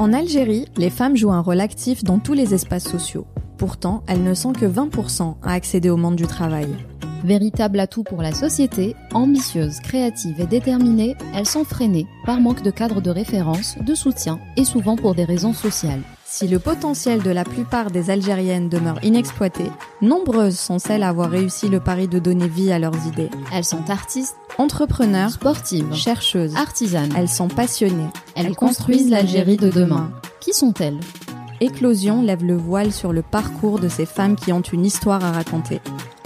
En Algérie, les femmes jouent un rôle actif dans tous les espaces sociaux. Pourtant, elles ne sont que 20% à accéder au monde du travail. Véritable atout pour la société, ambitieuses, créatives et déterminées, elles sont freinées par manque de cadre de référence, de soutien et souvent pour des raisons sociales. Si le potentiel de la plupart des Algériennes demeure inexploité, nombreuses sont celles à avoir réussi le pari de donner vie à leurs idées. Elles sont artistes, Entrepreneurs, sportives, chercheuses, artisanes. elles sont passionnées. Elles construisent l'Algérie de demain. Qui sont-elles? Éclosion lève le voile sur le parcours de ces femmes qui ont une histoire à raconter.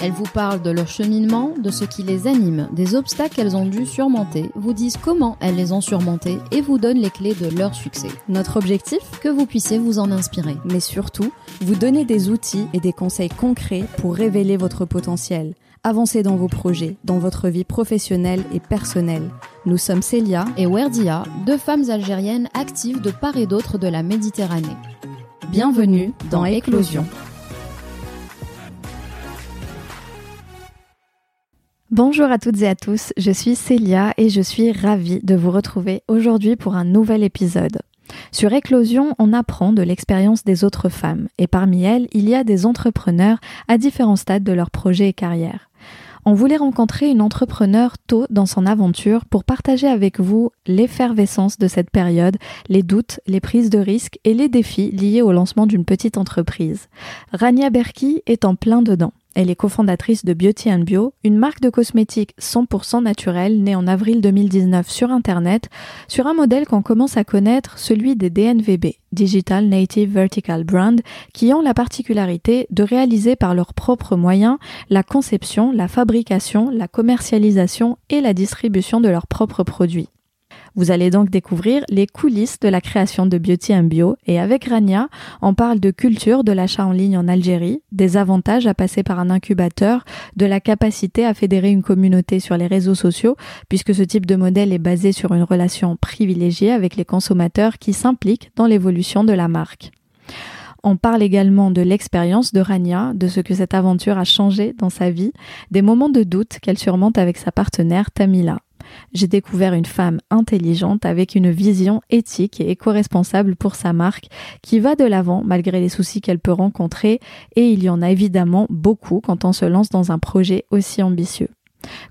Elles vous parlent de leur cheminement, de ce qui les anime, des obstacles qu'elles ont dû surmonter, vous disent comment elles les ont surmontés et vous donnent les clés de leur succès. Notre objectif Que vous puissiez vous en inspirer. mais surtout, vous donner des outils et des conseils concrets pour révéler votre potentiel, avancer dans vos projets, dans votre vie professionnelle et personnelle. Nous sommes Célia. Et Werdia, deux femmes algériennes actives de part et d'autre de la Méditerranée. Bienvenue dans Éclosion. Bonjour à toutes et à tous, je suis Célia et je suis ravie de vous retrouver aujourd'hui pour un nouvel épisode. Sur Éclosion, on apprend de l'expérience des autres femmes et parmi elles, il y a des entrepreneurs à différents stades de leur projet et carrière. On voulait rencontrer une entrepreneur tôt dans son aventure pour partager avec vous l'effervescence de cette période, les doutes, les prises de risques et les défis liés au lancement d'une petite entreprise. Rania Berki est en plein dedans. Elle est cofondatrice de Beauty and Bio, une marque de cosmétiques 100% naturelle née en avril 2019 sur Internet, sur un modèle qu'on commence à connaître, celui des DNVB, Digital Native Vertical Brand, qui ont la particularité de réaliser par leurs propres moyens la conception, la fabrication, la commercialisation et la distribution de leurs propres produits. Vous allez donc découvrir les coulisses de la création de Beauty and Bio et avec Rania, on parle de culture de l'achat en ligne en Algérie, des avantages à passer par un incubateur, de la capacité à fédérer une communauté sur les réseaux sociaux puisque ce type de modèle est basé sur une relation privilégiée avec les consommateurs qui s'impliquent dans l'évolution de la marque. On parle également de l'expérience de Rania, de ce que cette aventure a changé dans sa vie, des moments de doute qu'elle surmonte avec sa partenaire Tamila j'ai découvert une femme intelligente avec une vision éthique et éco-responsable pour sa marque qui va de l'avant malgré les soucis qu'elle peut rencontrer et il y en a évidemment beaucoup quand on se lance dans un projet aussi ambitieux.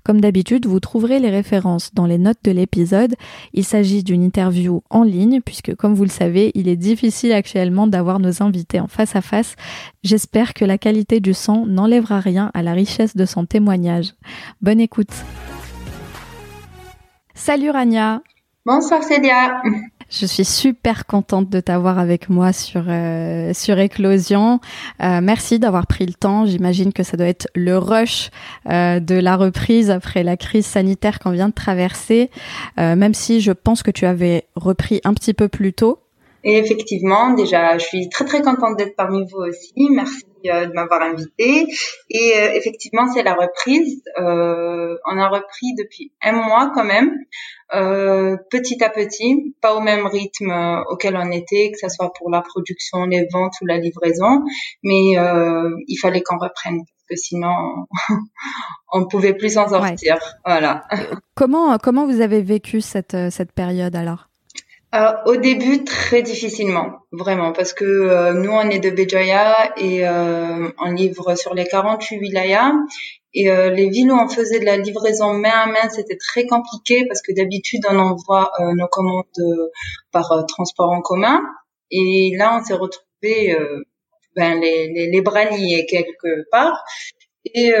Comme d'habitude, vous trouverez les références dans les notes de l'épisode. Il s'agit d'une interview en ligne puisque, comme vous le savez, il est difficile actuellement d'avoir nos invités en face à face. J'espère que la qualité du son n'enlèvera rien à la richesse de son témoignage. Bonne écoute. Salut Rania. Bonsoir Célia. Je suis super contente de t'avoir avec moi sur euh, sur Éclosion. Euh, merci d'avoir pris le temps. J'imagine que ça doit être le rush euh, de la reprise après la crise sanitaire qu'on vient de traverser. Euh, même si je pense que tu avais repris un petit peu plus tôt. Et effectivement, déjà, je suis très très contente d'être parmi vous aussi. Merci de m'avoir invitée. Et euh, effectivement, c'est la reprise. Euh, on a repris depuis un mois quand même, euh, petit à petit, pas au même rythme euh, auquel on était, que ce soit pour la production, les ventes ou la livraison, mais euh, il fallait qu'on reprenne parce que sinon on pouvait plus s'en sortir. Voilà. Comment comment vous avez vécu cette cette période alors? Euh, au début, très difficilement, vraiment, parce que euh, nous, on est de Béjaïa et euh, on livre sur les 48 wilayas. Et euh, les villes où on faisait de la livraison main à main, c'était très compliqué parce que d'habitude, on envoie euh, nos commandes euh, par transport en commun. Et là, on s'est retrouvé ben, les, les, les bras liés quelque part. Et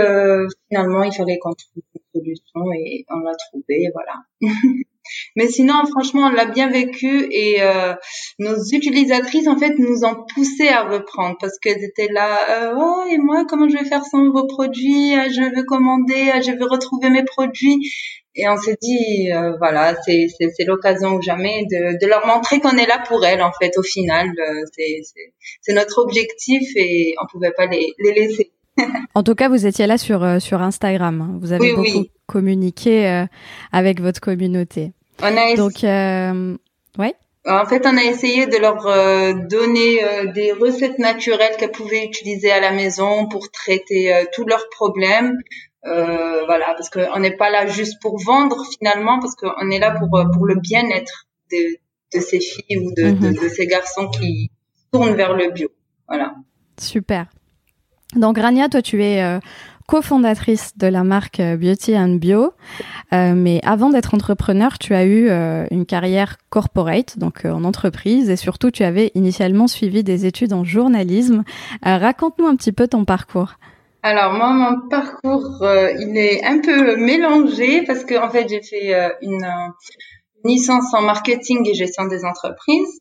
finalement, il fallait qu'on trouve une solution et on l'a trouvé, voilà. Mais sinon, franchement, on l'a bien vécu et euh, nos utilisatrices, en fait, nous ont poussé à reprendre parce qu'elles étaient là, euh, oh, et moi, comment je vais faire sans vos produits? Ah, Je veux commander, ah, je veux retrouver mes produits. Et on s'est dit, euh, voilà, c'est c'est c'est l'occasion ou jamais de, de leur montrer qu'on est là pour elles, en fait, au final. Euh, c'est c'est c'est notre objectif et on pouvait pas les, les laisser. En tout cas, vous étiez là sur euh, sur Instagram. Vous avez Oui, beaucoup oui. communiqué euh, avec votre communauté. On a Donc euh, ouais. En fait, on a essayé de leur euh, donner des recettes naturelles qu'elles pouvaient utiliser à la maison pour traiter tous leurs problèmes. Voilà, parce qu'on n'est pas là juste pour vendre finalement, parce qu'on est là pour pour le bien-être de, de ces filles ou de, de, de ces garçons qui tournent vers le bio. Voilà. Super. Donc Rania, toi tu es euh, cofondatrice de la marque euh, Beauty and Bio, euh, mais avant d'être entrepreneur, tu as eu euh, une carrière corporate, donc euh, en entreprise, et surtout tu avais initialement suivi des études en journalisme. Euh, Raconte-nous un petit peu ton parcours. Alors moi, mon parcours, il est un peu mélangé parce que en fait, j'ai fait une, euh, licence en marketing et gestion des entreprises.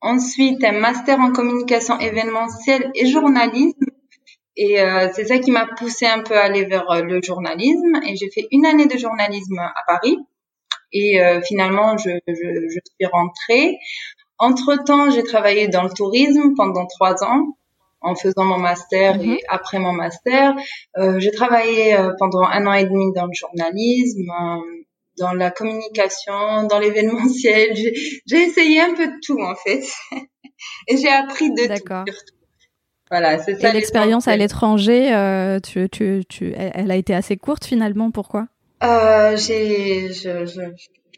Ensuite, un master en communication événementielle et journalisme. Et euh, c'est ça qui m'a poussé un peu à aller vers euh, le journalisme. Et j'ai fait une année de journalisme à Paris. Et euh, finalement, je, je, je suis rentrée. Entre-temps, j'ai travaillé dans le tourisme pendant trois ans en faisant mon master Mhm. et après mon master. Euh, j'ai travaillé euh, pendant un an et demi dans le journalisme, euh, dans la communication, dans l'événementiel. J'ai essayé un peu de tout en fait. et j'ai appris de tout. D'accord. surtout. Voilà, c'est ça. Et l'expérience à l'étranger, euh, tu, tu, tu, elle a été assez courte finalement. Pourquoi? Euh, j'ai, je, je,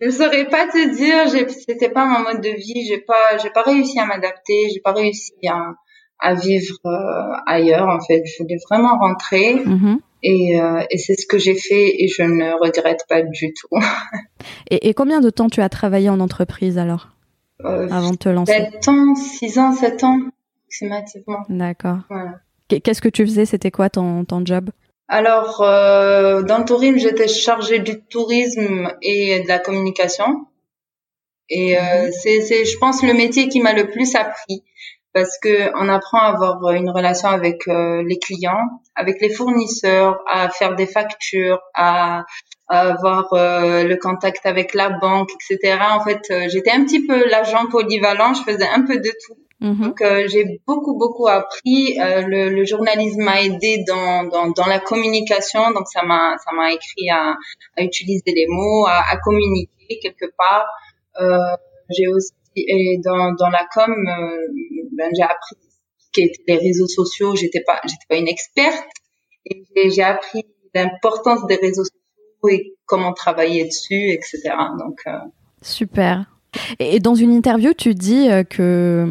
je ne saurais pas te dire. C'était pas mon mode de vie. J'ai pas, j'ai pas réussi à m'adapter. J'ai pas réussi à, à vivre euh, ailleurs. En fait, je voulais vraiment rentrer Mhm. et, euh, et c'est ce que j'ai fait et je ne regrette pas du tout. et, et combien de temps tu as travaillé en entreprise alors, Euh, avant de te lancer Sept ans, six ans, sept ans, approximativement. D'accord. Voilà. Qu- Qu'est-ce que tu faisais? C'était quoi ton, ton job? Alors, euh, dans le tourisme, j'étais chargée du tourisme et de la communication. Et euh, c'est, c'est, je pense, le métier qui m'a le plus appris parce que on apprend à avoir une relation avec euh, les clients, avec les fournisseurs, à faire des factures, à, à avoir euh, le contact avec la banque, etc. En fait, euh, j'étais un petit peu l'agent polyvalent, je faisais un peu de tout. Mhm. Donc euh, j'ai beaucoup beaucoup appris. Euh, le, le journalisme m'a aidé dans, dans dans la communication, donc ça m'a ça m'a écrit à, à utiliser les mots, à, à communiquer quelque part. Euh, j'ai aussi et dans dans la com, euh, ben, j'ai appris ce qu'étaient les réseaux sociaux. J'étais pas j'étais pas une experte et j'ai- j'ai appris l'importance des réseaux sociaux et comment travailler dessus, etc. Donc euh, Super. Et dans une interview, tu dis euh, que,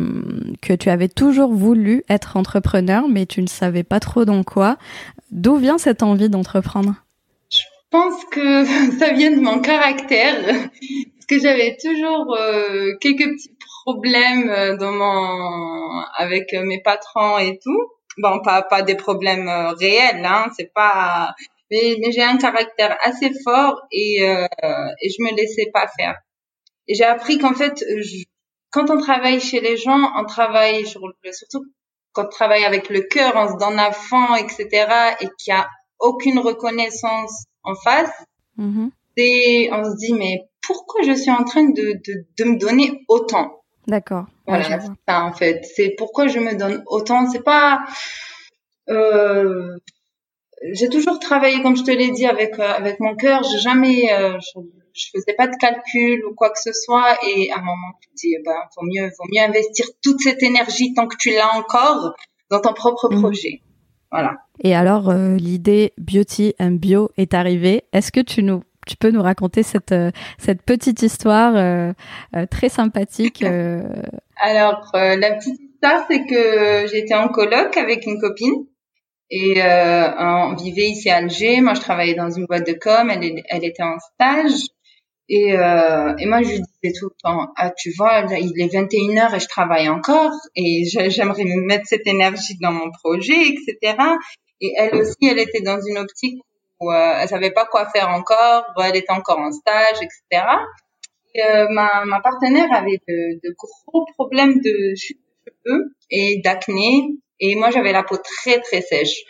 que tu avais toujours voulu être entrepreneur, mais tu ne savais pas trop dans quoi. D'où vient cette envie d'entreprendre? Je pense que ça vient de mon caractère, parce que j'avais toujours euh, quelques petits problèmes euh, dans mon avec mes patrons et tout. Bon, pas pas des problèmes réels, hein, c'est pas. Mais, mais j'ai un caractère assez fort et euh, et je me laissais pas faire. Et j'ai appris qu'en fait, je- quand on travaille chez les gens, on travaille sur le, surtout quand on travaille avec le cœur, on se donne à fond, etc. Et qu'il y a aucune reconnaissance en face, Mhm. c'est, on se dit, mais pourquoi je suis en train de, de, de me donner autant? D'accord. Voilà, c'est ça, en fait. C'est pourquoi je me donne autant. C'est pas, euh, j'ai toujours travaillé, comme je te l'ai dit, avec, euh, avec mon cœur. J'ai jamais, euh, je, faisais pas de calcul ou quoi que ce soit. Et à un moment, tu te dis, eh ben, vaut mieux, vaut mieux investir toute cette énergie tant que tu l'as encore dans ton propre Mhm. projet. Voilà. Et alors, euh, l'idée Beauty and Bio est arrivée. Est-ce que tu nous tu peux nous raconter cette, euh, cette petite histoire euh, euh, très sympathique Alors, euh, la petite histoire, c'est que j'étais en coloc avec une copine et euh, on vivait ici à Alger. Moi, je travaillais dans une boîte de com. Elle, elle était en stage. Et, euh, et moi, je lui disais tout le temps, ah, tu vois, il est 21 heures et je travaille encore et j'aimerais me mettre cette énergie dans mon projet, etc. Et elle aussi, elle était dans une optique où euh, elle savait pas quoi faire encore, elle était encore en stage, etc. Et, euh, ma, ma partenaire avait de, gros problèmes de cheveux et d'acné. Et moi, j'avais la peau très, très sèche.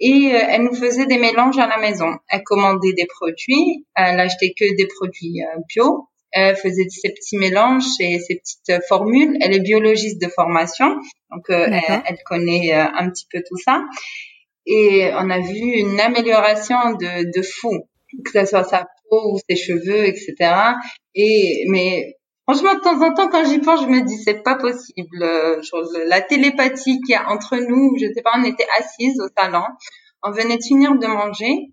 Et euh, elle nous faisait des mélanges à la maison. Elle commandait des produits. Elle achetait que des produits euh, bio. Elle faisait ses petits mélanges et ses petites euh, formules. Elle est biologiste de formation. Donc, euh, elle, elle connaît un petit peu tout ça. Et on a vu une amélioration de, de fou, que ce soit sa peau ou ses cheveux, etc. Et mais franchement, de temps en temps, quand j'y pense, je me dis c'est pas possible. Euh, genre, le- la télépathie qu'il y a entre nous, je sais pas, on était assises au salon, on venait de finir de manger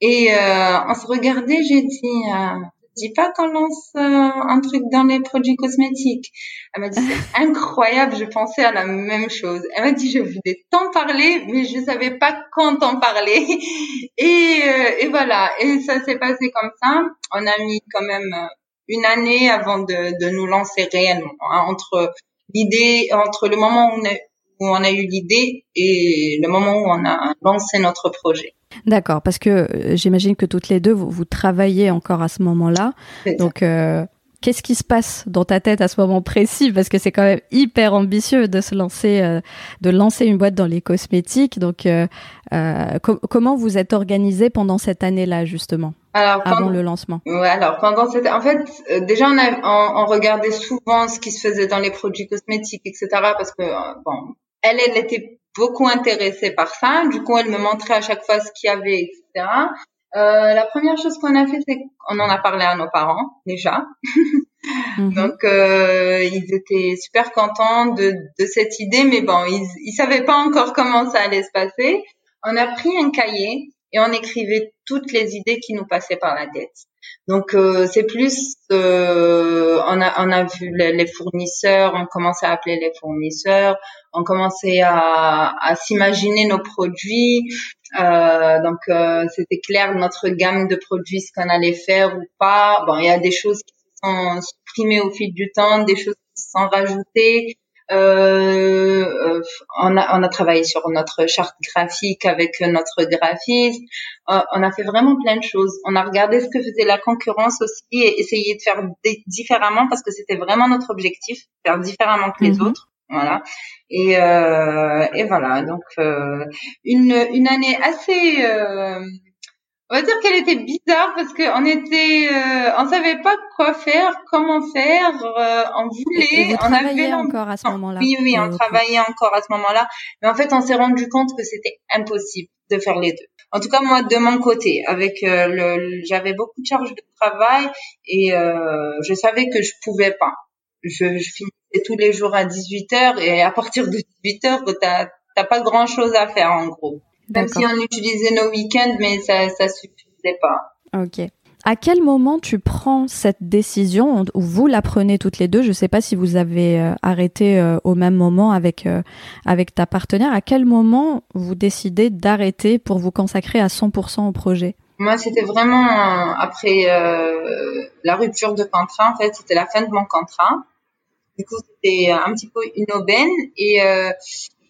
et euh, on se regardait. J'ai dit, euh, dis pas qu'on lance euh, un truc dans les produits cosmétiques. Elle m'a dit, c'est incroyable, je pensais à la même chose. Elle m'a dit, je voulais t'en parler, mais je savais pas quand en parler. Et, euh, et voilà, et ça s'est passé comme ça. On a mis quand même une année avant de, de nous lancer réellement, hein, entre l'idée, entre le moment où on a, où on a eu l'idée et le moment où on a lancé notre projet. D'accord, parce que euh, j'imagine que toutes les deux, vous, vous, travaillez encore à ce moment-là. Donc, euh, qu'est-ce qui se passe dans ta tête à ce moment précis? Parce que c'est quand même hyper ambitieux de se lancer, euh, de lancer une boîte dans les cosmétiques. Donc, euh, euh, comment vous êtes organisé pendant cette année-là, justement? Alors, avant le lancement. Ouais, alors pendant cette, en fait, euh, déjà on, a, on, on, regardait souvent ce qui se faisait dans les produits cosmétiques, etc. Parce que bon, elle, elle était beaucoup intéressée par ça. Du coup, elle me montrait à chaque fois ce qu'il y avait, etc. Euh, la première chose qu'on a fait, c'est qu'on en a parlé à nos parents déjà. Mhm. Donc, euh, ils étaient super contents de, de, cette idée, mais bon, ils, ils savaient pas encore comment ça allait se passer. On a pris un cahier et on écrivait toutes les idées qui nous passaient par la tête. Donc euh, c'est plus, euh, on a on a vu les, fournisseurs, on commençait à appeler les fournisseurs, on commençait à, à s'imaginer nos produits. Euh, donc euh, c'était clair notre gamme de produits, ce qu'on allait faire ou pas. Bon, il y a des choses qui sont supprimées au fil du temps, des choses qui sont rajoutées. Euh, euh, on, a, on a travaillé sur notre charte graphique avec notre graphiste. Euh, on a fait vraiment plein de choses. On a regardé ce que faisait la concurrence aussi et essayé de faire différemment parce que c'était vraiment notre objectif, faire différemment que les mhm. autres. Voilà. Et, euh, et voilà. Donc euh, une, une année assez euh, on va dire qu'elle était bizarre parce qu'on était, euh, on savait pas quoi faire, comment faire, euh, on voulait, on avait encore à ce moment-là. Oui, oui, on travaillait encore à ce moment-là, mais en fait, on s'est rendu compte que c'était impossible de faire les deux. En tout cas, moi, de mon côté, avec euh, le, j'avais beaucoup de charges de travail et euh, je savais que je pouvais pas. Je, je finissais tous les jours à 18 heures et à partir de 18 heures, t'as t'as pas grand chose à faire en gros. Même si on utilisait nos week-ends, mais ça ça suffisait pas. Ok. À quel moment tu prends cette décision ou vous la prenez toutes les deux Je ne sais pas si vous avez euh, arrêté euh, au même moment avec euh, avec ta partenaire. À quel moment vous décidez d'arrêter pour vous consacrer à 100% au projet? Moi, c'était vraiment après la rupture de contrat. En fait, c'était la fin de mon contrat. Du coup, c'était un petit peu une aubaine et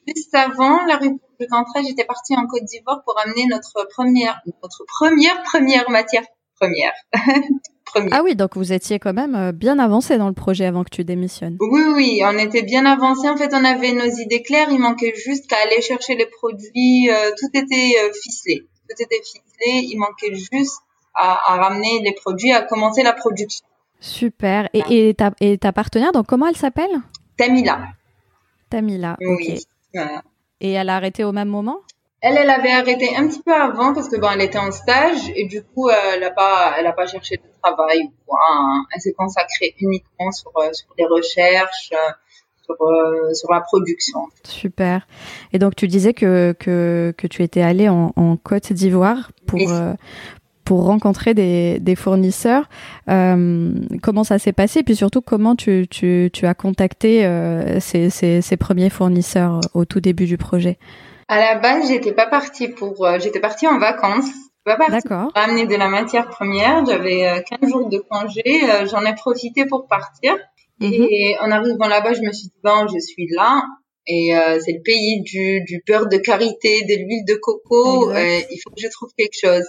juste avant la rupture contrat, j'étais partie en Côte d'Ivoire pour amener notre première, notre première, première matière première. première. Ah oui, donc vous étiez quand même euh, bien avancé dans le projet avant que tu démissionnes. Oui, oui, on était bien avancé. En fait, on avait nos idées claires. Il manquait juste qu'à aller chercher les produits. Euh, tout était euh, ficelé. Tout était ficelé. Il manquait juste à, à, ramener les produits, à commencer la production. Super. Et, et, ta, et ta partenaire, donc comment elle s'appelle? Tamila. Tamila. Oui. Voilà. Et elle a arrêté au même moment? Elle, elle avait arrêté un petit peu avant parce que bon, elle était en stage et du coup, elle n'a pas, elle a pas cherché de travail ou quoi. Hein. Elle s'est consacrée uniquement sur, euh, sur les recherches. Euh, sur, euh, sur, la production. Super. Et donc tu disais que, que, que tu étais allée en, en Côte d'Ivoire pour, euh, pour rencontrer des, des fournisseurs. Euh, comment ça s'est passé? Et puis surtout, comment tu, tu, tu as contacté euh, ces, ces, ces, premiers fournisseurs au tout début du projet? À la base, j'étais pas partie pour. Euh, j'étais partie en vacances. Pas partie pour ramener de la matière première. J'avais 15 jours de congé. J'en ai profité pour partir. Mhm. Et en arrivant là-bas, je me suis dit, bon, je suis là. Et euh, c'est le pays du, du beurre de karité, de l'huile de coco. il faut que je trouve quelque chose.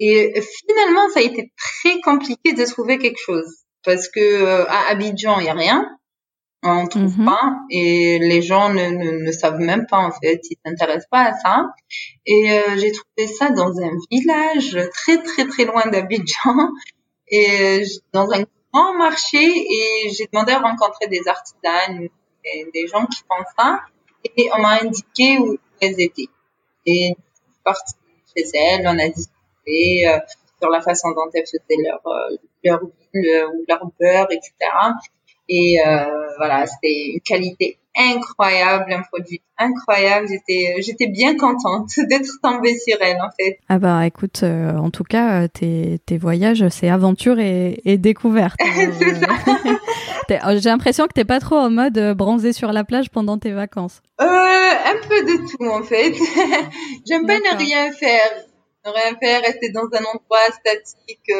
Et finalement, ça a été très compliqué de trouver quelque chose parce que euh, à Abidjan, il y a rien, on trouve mhm. pas et les gens ne, ne, ne, savent même pas en fait, ils s'intéressent pas à ça. Et euh, j'ai trouvé ça dans un village très très très loin d'Abidjan et dans un grand marché et j'ai demandé à rencontrer des artisans et des gens qui font ça et on m'a indiqué où elles étaient. Et je suis partie chez elles, on a dit euh, sur la façon dont elles faisaient leur, euh, leur huile ou leur beurre, etc. Et euh, voilà, c'était une qualité incroyable, un produit incroyable. J'étais, j'étais bien contente d'être tombée sur elle en fait. Ah bah écoute, euh, en tout cas, tes, tes voyages, c'est aventure et, et découverte. J'ai l'impression que t'es pas trop en mode bronzer sur la plage pendant tes vacances. Euh, un peu de tout en fait. J'aime pas ne rien faire. Ne rien faire, rester dans un endroit statique,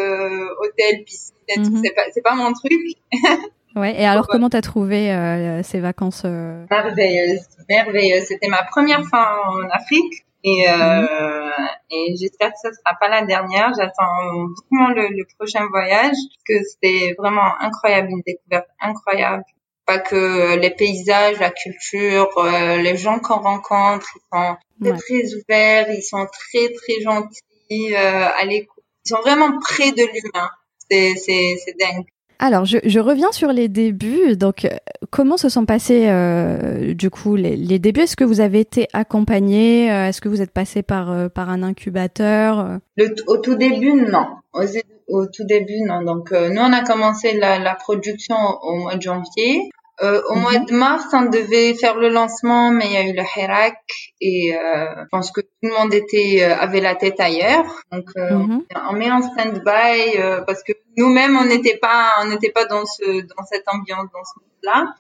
hôtel, piscine. Mhm. C'est pas, c'est pas mon truc. Ouais. Et alors, comment t'as trouvé euh, ces vacances euh... Merveilleuses, merveilleuses. C'était ma première fois en Afrique et, euh, mhm. et j'espère que ce sera pas la dernière. J'attends vraiment le, le, prochain voyage parce que c'était vraiment incroyable, une découverte incroyable. Pas que les paysages, la culture, euh, les gens qu'on rencontre, ils sont très, très ouverts, ils sont très très gentils, euh, à l'écoute. Ils sont vraiment près de l'humain. C'est c'est c'est dingue. Alors, je, je, reviens sur les débuts. Donc, euh, comment se sont passés euh, du coup les, les débuts? Est-ce que vous avez été accompagné? Euh, Est-ce que vous êtes passé par par un incubateur? Le, Au tout début, non. Au, tout début, non. Donc, nous, on a commencé la, la production au mois de janvier. Euh, au mois mhm. de mars, on devait faire le lancement, mais il y a eu le Hirak et euh, je pense que tout le monde était euh, avait la tête ailleurs. Donc euh, mhm. on met en stand-by euh, parce que nous-mêmes on n'était pas on n'était pas dans ce dans cette ambiance dans ce monde-là.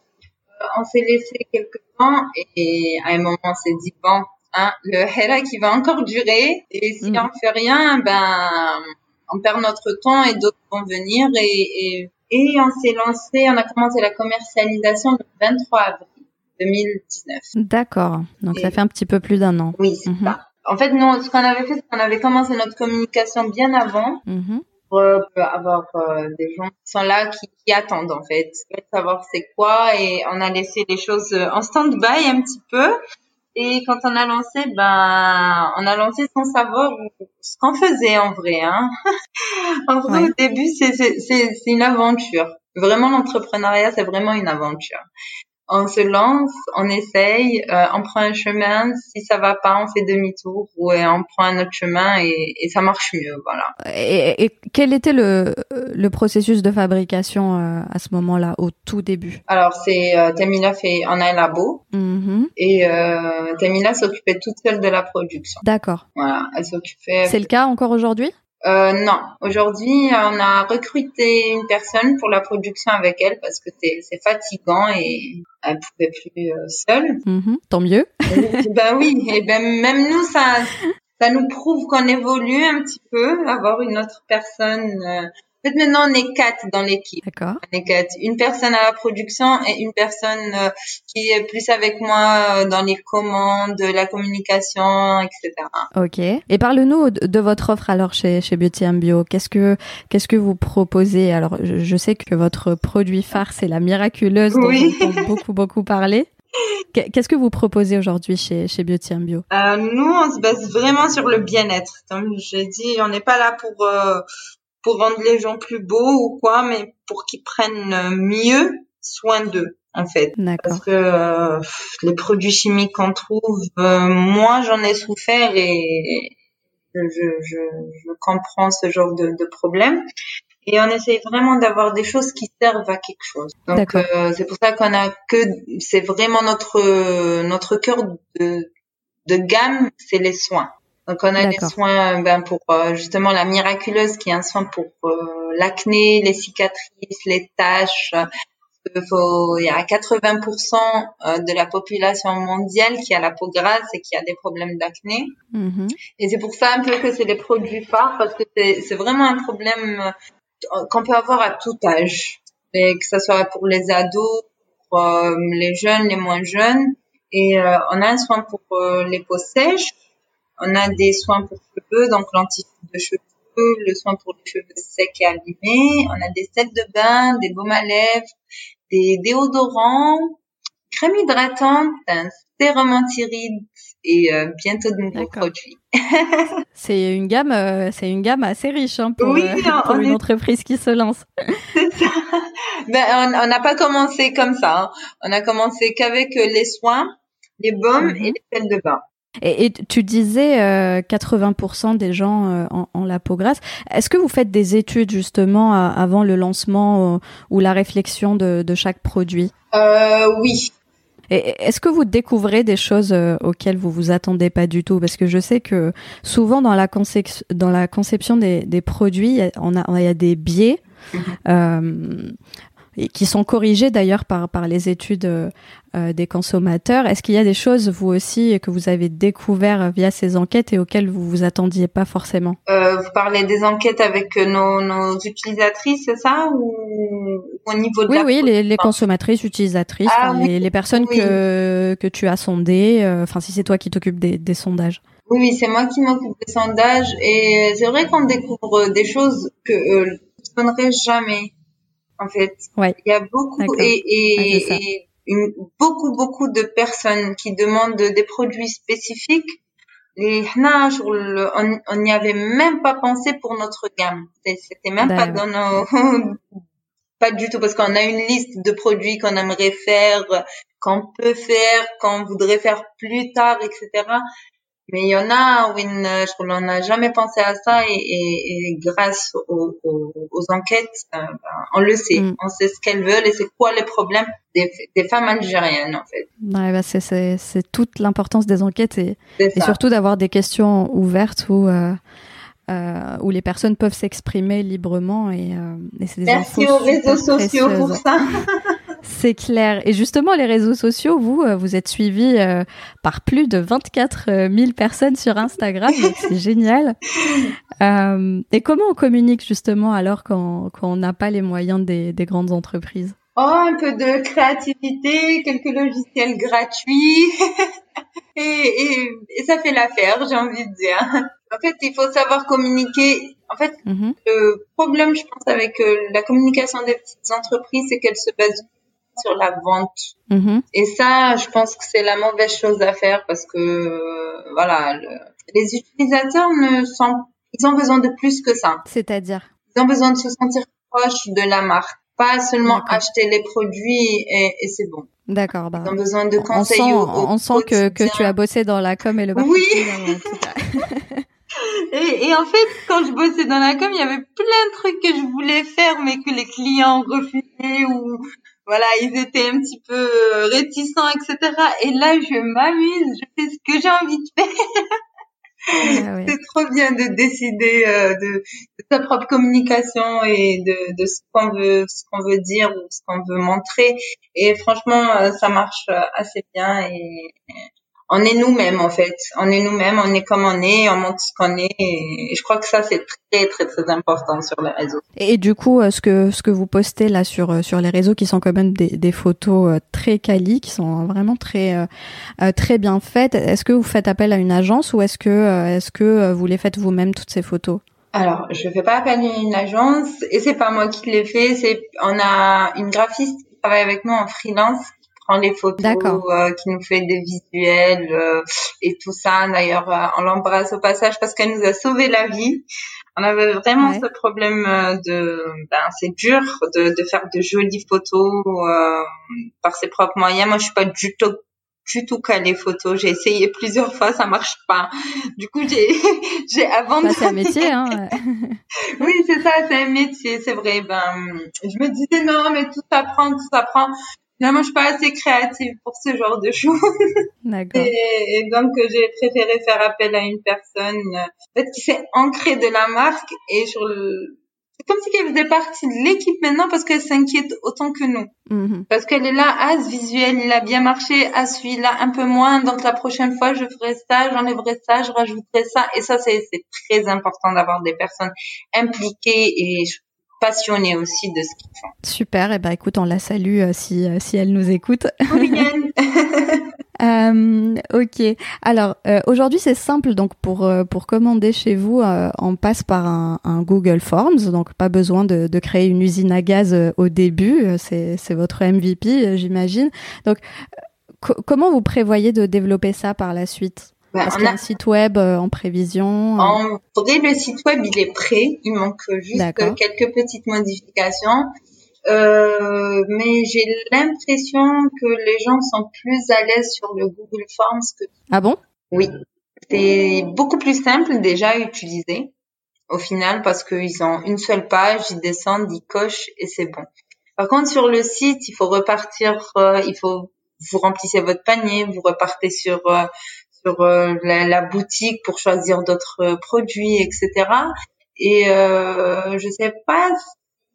on s'est laissé quelques temps et, à un moment on s'est dit bon hein, le Hirak il va encore durer et si mhm. on fait rien ben on perd notre temps et d'autres vont venir et, et et on s'est lancé, on a commencé la commercialisation le 23 avril 2019. D'accord. Donc ça fait un petit peu plus d'un an. Oui, c'est mhm. ça. En fait, nous, ce qu'on avait fait, c'est qu'on avait commencé notre communication bien avant. Mhm. pour avoir euh, des gens qui sont là, qui, qui attendent en fait, savoir c'est quoi, et on a laissé les choses en stand-by un petit peu. Et quand on a lancé, ben, on a lancé sans savoir ce qu'on faisait en vrai. Hein. en vrai, au début, c'est une aventure. Vraiment, l'entrepreneuriat, c'est vraiment une aventure on se lance, on essaye, euh, on prend un chemin. Si ça va pas, on fait demi-tour ou on prend un autre chemin et, et ça marche mieux, voilà. Et, et, quel était le, le processus de fabrication euh, à ce moment-là, au tout début? Alors c'est euh, Tamila fait, on a un labo mm-hmm. et euh, Tamila s'occupait toute seule de la production. D'accord. Voilà, elle s'occupait. C'est le cas encore aujourd'hui? Euh, non, aujourd'hui on a recruté une personne pour la production avec elle parce que c'est fatigant et elle pouvait plus euh, seule. Mm-hmm. tant mieux. ben oui, et ben même nous ça ça nous prouve qu'on évolue un petit peu, avoir une autre personne euh, en fait, maintenant, on est quatre dans l'équipe. D'accord. On est quatre. Une personne à la production et une personne euh, qui est plus avec moi euh, dans les commandes, la communication, etc. Ok. Et parle-nous de votre offre alors chez, chez Beauty Bio. Qu'est-ce que, qu'est-ce que vous proposez? Alors, je, sais que votre produit phare, c'est la miraculeuse dont oui. on entend beaucoup, beaucoup parler. Qu'est-ce que vous proposez aujourd'hui chez, chez Beauty Bio? Euh, Nous, on se base vraiment sur le bien-être. Comme je dis, on n'est pas là pour euh, pour rendre les gens plus beaux ou quoi, mais pour qu'ils prennent mieux soin d'eux en fait. Parce que euh, les produits chimiques qu'on trouve, euh, moi j'en ai souffert et je, je, je, comprends ce genre de, de problème. Et on essaye vraiment d'avoir des choses qui servent à quelque chose. Donc euh, c'est pour ça qu'on a que c'est vraiment notre notre cœur de de gamme, c'est les soins. Donc on a des soins ben, pour euh, justement la miraculeuse qui est un soin pour euh, l'acné, les cicatrices, les taches. Faut, il y a 80% euh, de la population mondiale qui a la peau grasse et qui a des problèmes d'acné. Mm-hmm. Et c'est pour ça un peu que c'est des produits phares parce que c'est vraiment un problème qu'on peut avoir à tout âge. Et que ce soit pour les ados, pour les jeunes, les moins jeunes. Et on a un soin pour les peaux sèches on a des soins pour cheveux, donc l'antifouille de cheveux, le soin pour les cheveux secs et abîmés. On a des sels de bain, des baumes à lèvres, des déodorants, crème hydratante, un sérum anti-rides et euh, bientôt de nouveaux produits. c'est une gamme, euh, c'est une gamme assez riche hein, pour, euh, pour une entreprise qui se lance. c'est ça. Ben, on n'a pas commencé comme ça. Hein. On a commencé qu'avec les soins, les baumes et mhm. les sels de bain. Et, tu disais 80% des gens en, la peau grasse. Est-ce que vous faites des études justement avant le lancement ou la réflexion de, de chaque produit? Oui, est-ce que vous découvrez des choses euh, auxquelles vous vous attendez pas du tout? Parce que je sais que souvent dans la, dans la conception des, produits, on a, il y a des biais. Euh, et qui sont corrigés d'ailleurs par, par les études euh, euh, des consommateurs. Est-ce qu'il y a des choses, vous aussi, que vous avez découvert via ces enquêtes et auxquelles vous vous attendiez pas forcément? Euh, Vous parlez des enquêtes avec nos, nos utilisatrices, c'est ça? Ou au niveau de Oui, oui, les, les, consommatrices, utilisatrices, ah les, les, personnes que, que tu as sondées, euh, enfin si c'est toi qui t'occupes des, des sondages. Oui, oui c'est moi qui m'occupe des sondages et c'est vrai qu'on découvre des choses que euh, je ne jamais en fait. Ouais. Il y a beaucoup et, et, et une, beaucoup beaucoup de personnes qui demandent des produits spécifiques. Et on n'y avait même pas pensé pour notre gamme. C'était même pas dans nos pas du tout parce qu'on a une liste de produits qu'on aimerait faire, qu'on peut faire, qu'on voudrait faire plus tard, etc. Mais il y en a où on n'a jamais pensé à ça et, et, et grâce aux, aux, aux enquêtes, euh, ben, on le sait. Mm. On sait ce qu'elles veulent et c'est quoi les problèmes des, des, femmes algériennes en fait. Ouais, bah c'est toute l'importance des enquêtes et, et surtout d'avoir des questions ouvertes où, euh, euh, où les personnes peuvent s'exprimer librement et, et des Merci aux réseaux sociaux pour ça. C'est clair. Et justement, les réseaux sociaux, vous, euh, vous êtes suivis euh, par plus de 24 000 personnes sur Instagram, donc c'est génial. Euh, et comment on communique justement alors quand, quand on n'a pas les moyens des, des grandes entreprises? Oh, un peu de créativité, quelques logiciels gratuits. et, et, et, ça fait l'affaire, j'ai envie de dire. En fait, il faut savoir communiquer. En fait, mm-hmm. le problème, je pense, avec la communication des petites entreprises, c'est qu'elles se basent sur la vente. Mm-hmm. Et ça, je pense que c'est la mauvaise chose à faire parce que, voilà, les utilisateurs ne sont, ils ont besoin de plus que ça. C'est-à-dire? Ils ont besoin de se sentir proche de la marque. Pas seulement acheter les produits et, et c'est bon. D'accord. Bah, ils ont besoin de conseils. On sent, que, que tu as bossé dans la com et le marketing. Oui. et, et, en fait, quand je bossais dans la com, il y avait plein de trucs que je voulais faire, mais que les clients refusaient ou voilà, ils étaient un petit peu euh, réticents, etc. Et là, je m'amuse, je fais ce que j'ai envie de faire. Ah c'est trop bien de décider euh, de, de, sa propre communication et de, de ce qu'on veut, ce qu'on veut dire ou ce qu'on veut montrer. Et franchement, euh, ça marche assez bien et, on est nous-mêmes en fait. On est nous-mêmes, on est comme on est, on montre ce qu'on est. Et je crois que ça c'est très très très important sur les réseaux. Et du coup, euh, ce que ce que vous postez là sur euh, sur les réseaux, qui sont quand même des, des photos euh, très quali, qui sont vraiment très très bien faites. Est-ce que vous faites appel à une agence ou est-ce que est-ce que vous les faites vous-même toutes ces photos? Alors, je fais pas appel à une agence et c'est pas moi qui les fais. C'est on a une graphiste qui travaille avec nous en freelance prend les photos, euh, qui nous fait des visuels euh, et tout ça. D'ailleurs, euh, on l'embrasse au passage parce qu'elle nous a sauvé la vie. On avait vraiment ce problème de, ben c'est dur de, de faire de jolies photos par ses propres moyens. Moi, je suis pas du tout du tout calé photo. J'ai essayé plusieurs fois, ça marche pas. Du coup, j'ai j'ai abandonné. Bah, c'est un métier, hein. oui, c'est ça, c'est un métier, c'est vrai. Ben, je me disais non, mais tout s'apprend, tout s'apprend. Finalement, je suis pas assez créative pour ce genre de choses. D'accord. Et, donc, j'ai préféré faire appel à une personne en fait, qui s'est ancrée de la marque et sur le... C'est comme si elle faisait partie de l'équipe maintenant parce qu'elle s'inquiète autant que nous. Mm-hmm. Parce qu'elle est là, ah, ce visuel, il a bien marché, ah, celui-là, un peu moins. Donc, la prochaine fois, je ferai ça, j'enlèverai ça, je rajouterai ça. Et ça, c'est très important d'avoir des personnes impliquées et passionnés aussi de ce qu'ils font. Super, et eh ben écoute, on la salue euh, si, euh, si elle nous écoute. euh, ok. Alors aujourd'hui c'est simple. Donc pour pour commander chez vous on passe par un, un, Google Forms. Donc pas besoin de, de créer une usine à gaz au début. C'est c'est votre MVP j'imagine. Donc comment vous prévoyez de développer ça par la suite? Bah, y a un site web euh, en prévision euh En vrai, le site web, il est prêt. Il manque juste quelques petites modifications. Euh, mais j'ai l'impression que les gens sont plus à l'aise sur le Google Forms que ah bon? Oui, c'est beaucoup plus simple déjà à utiliser au final parce qu'ils ont une seule page, ils descendent, ils cochent et c'est bon. Par contre, sur le site, il faut repartir, euh, il faut vous remplissez votre panier, vous repartez sur euh, sur euh, la, la, boutique pour choisir d'autres produits, etc. Et je sais pas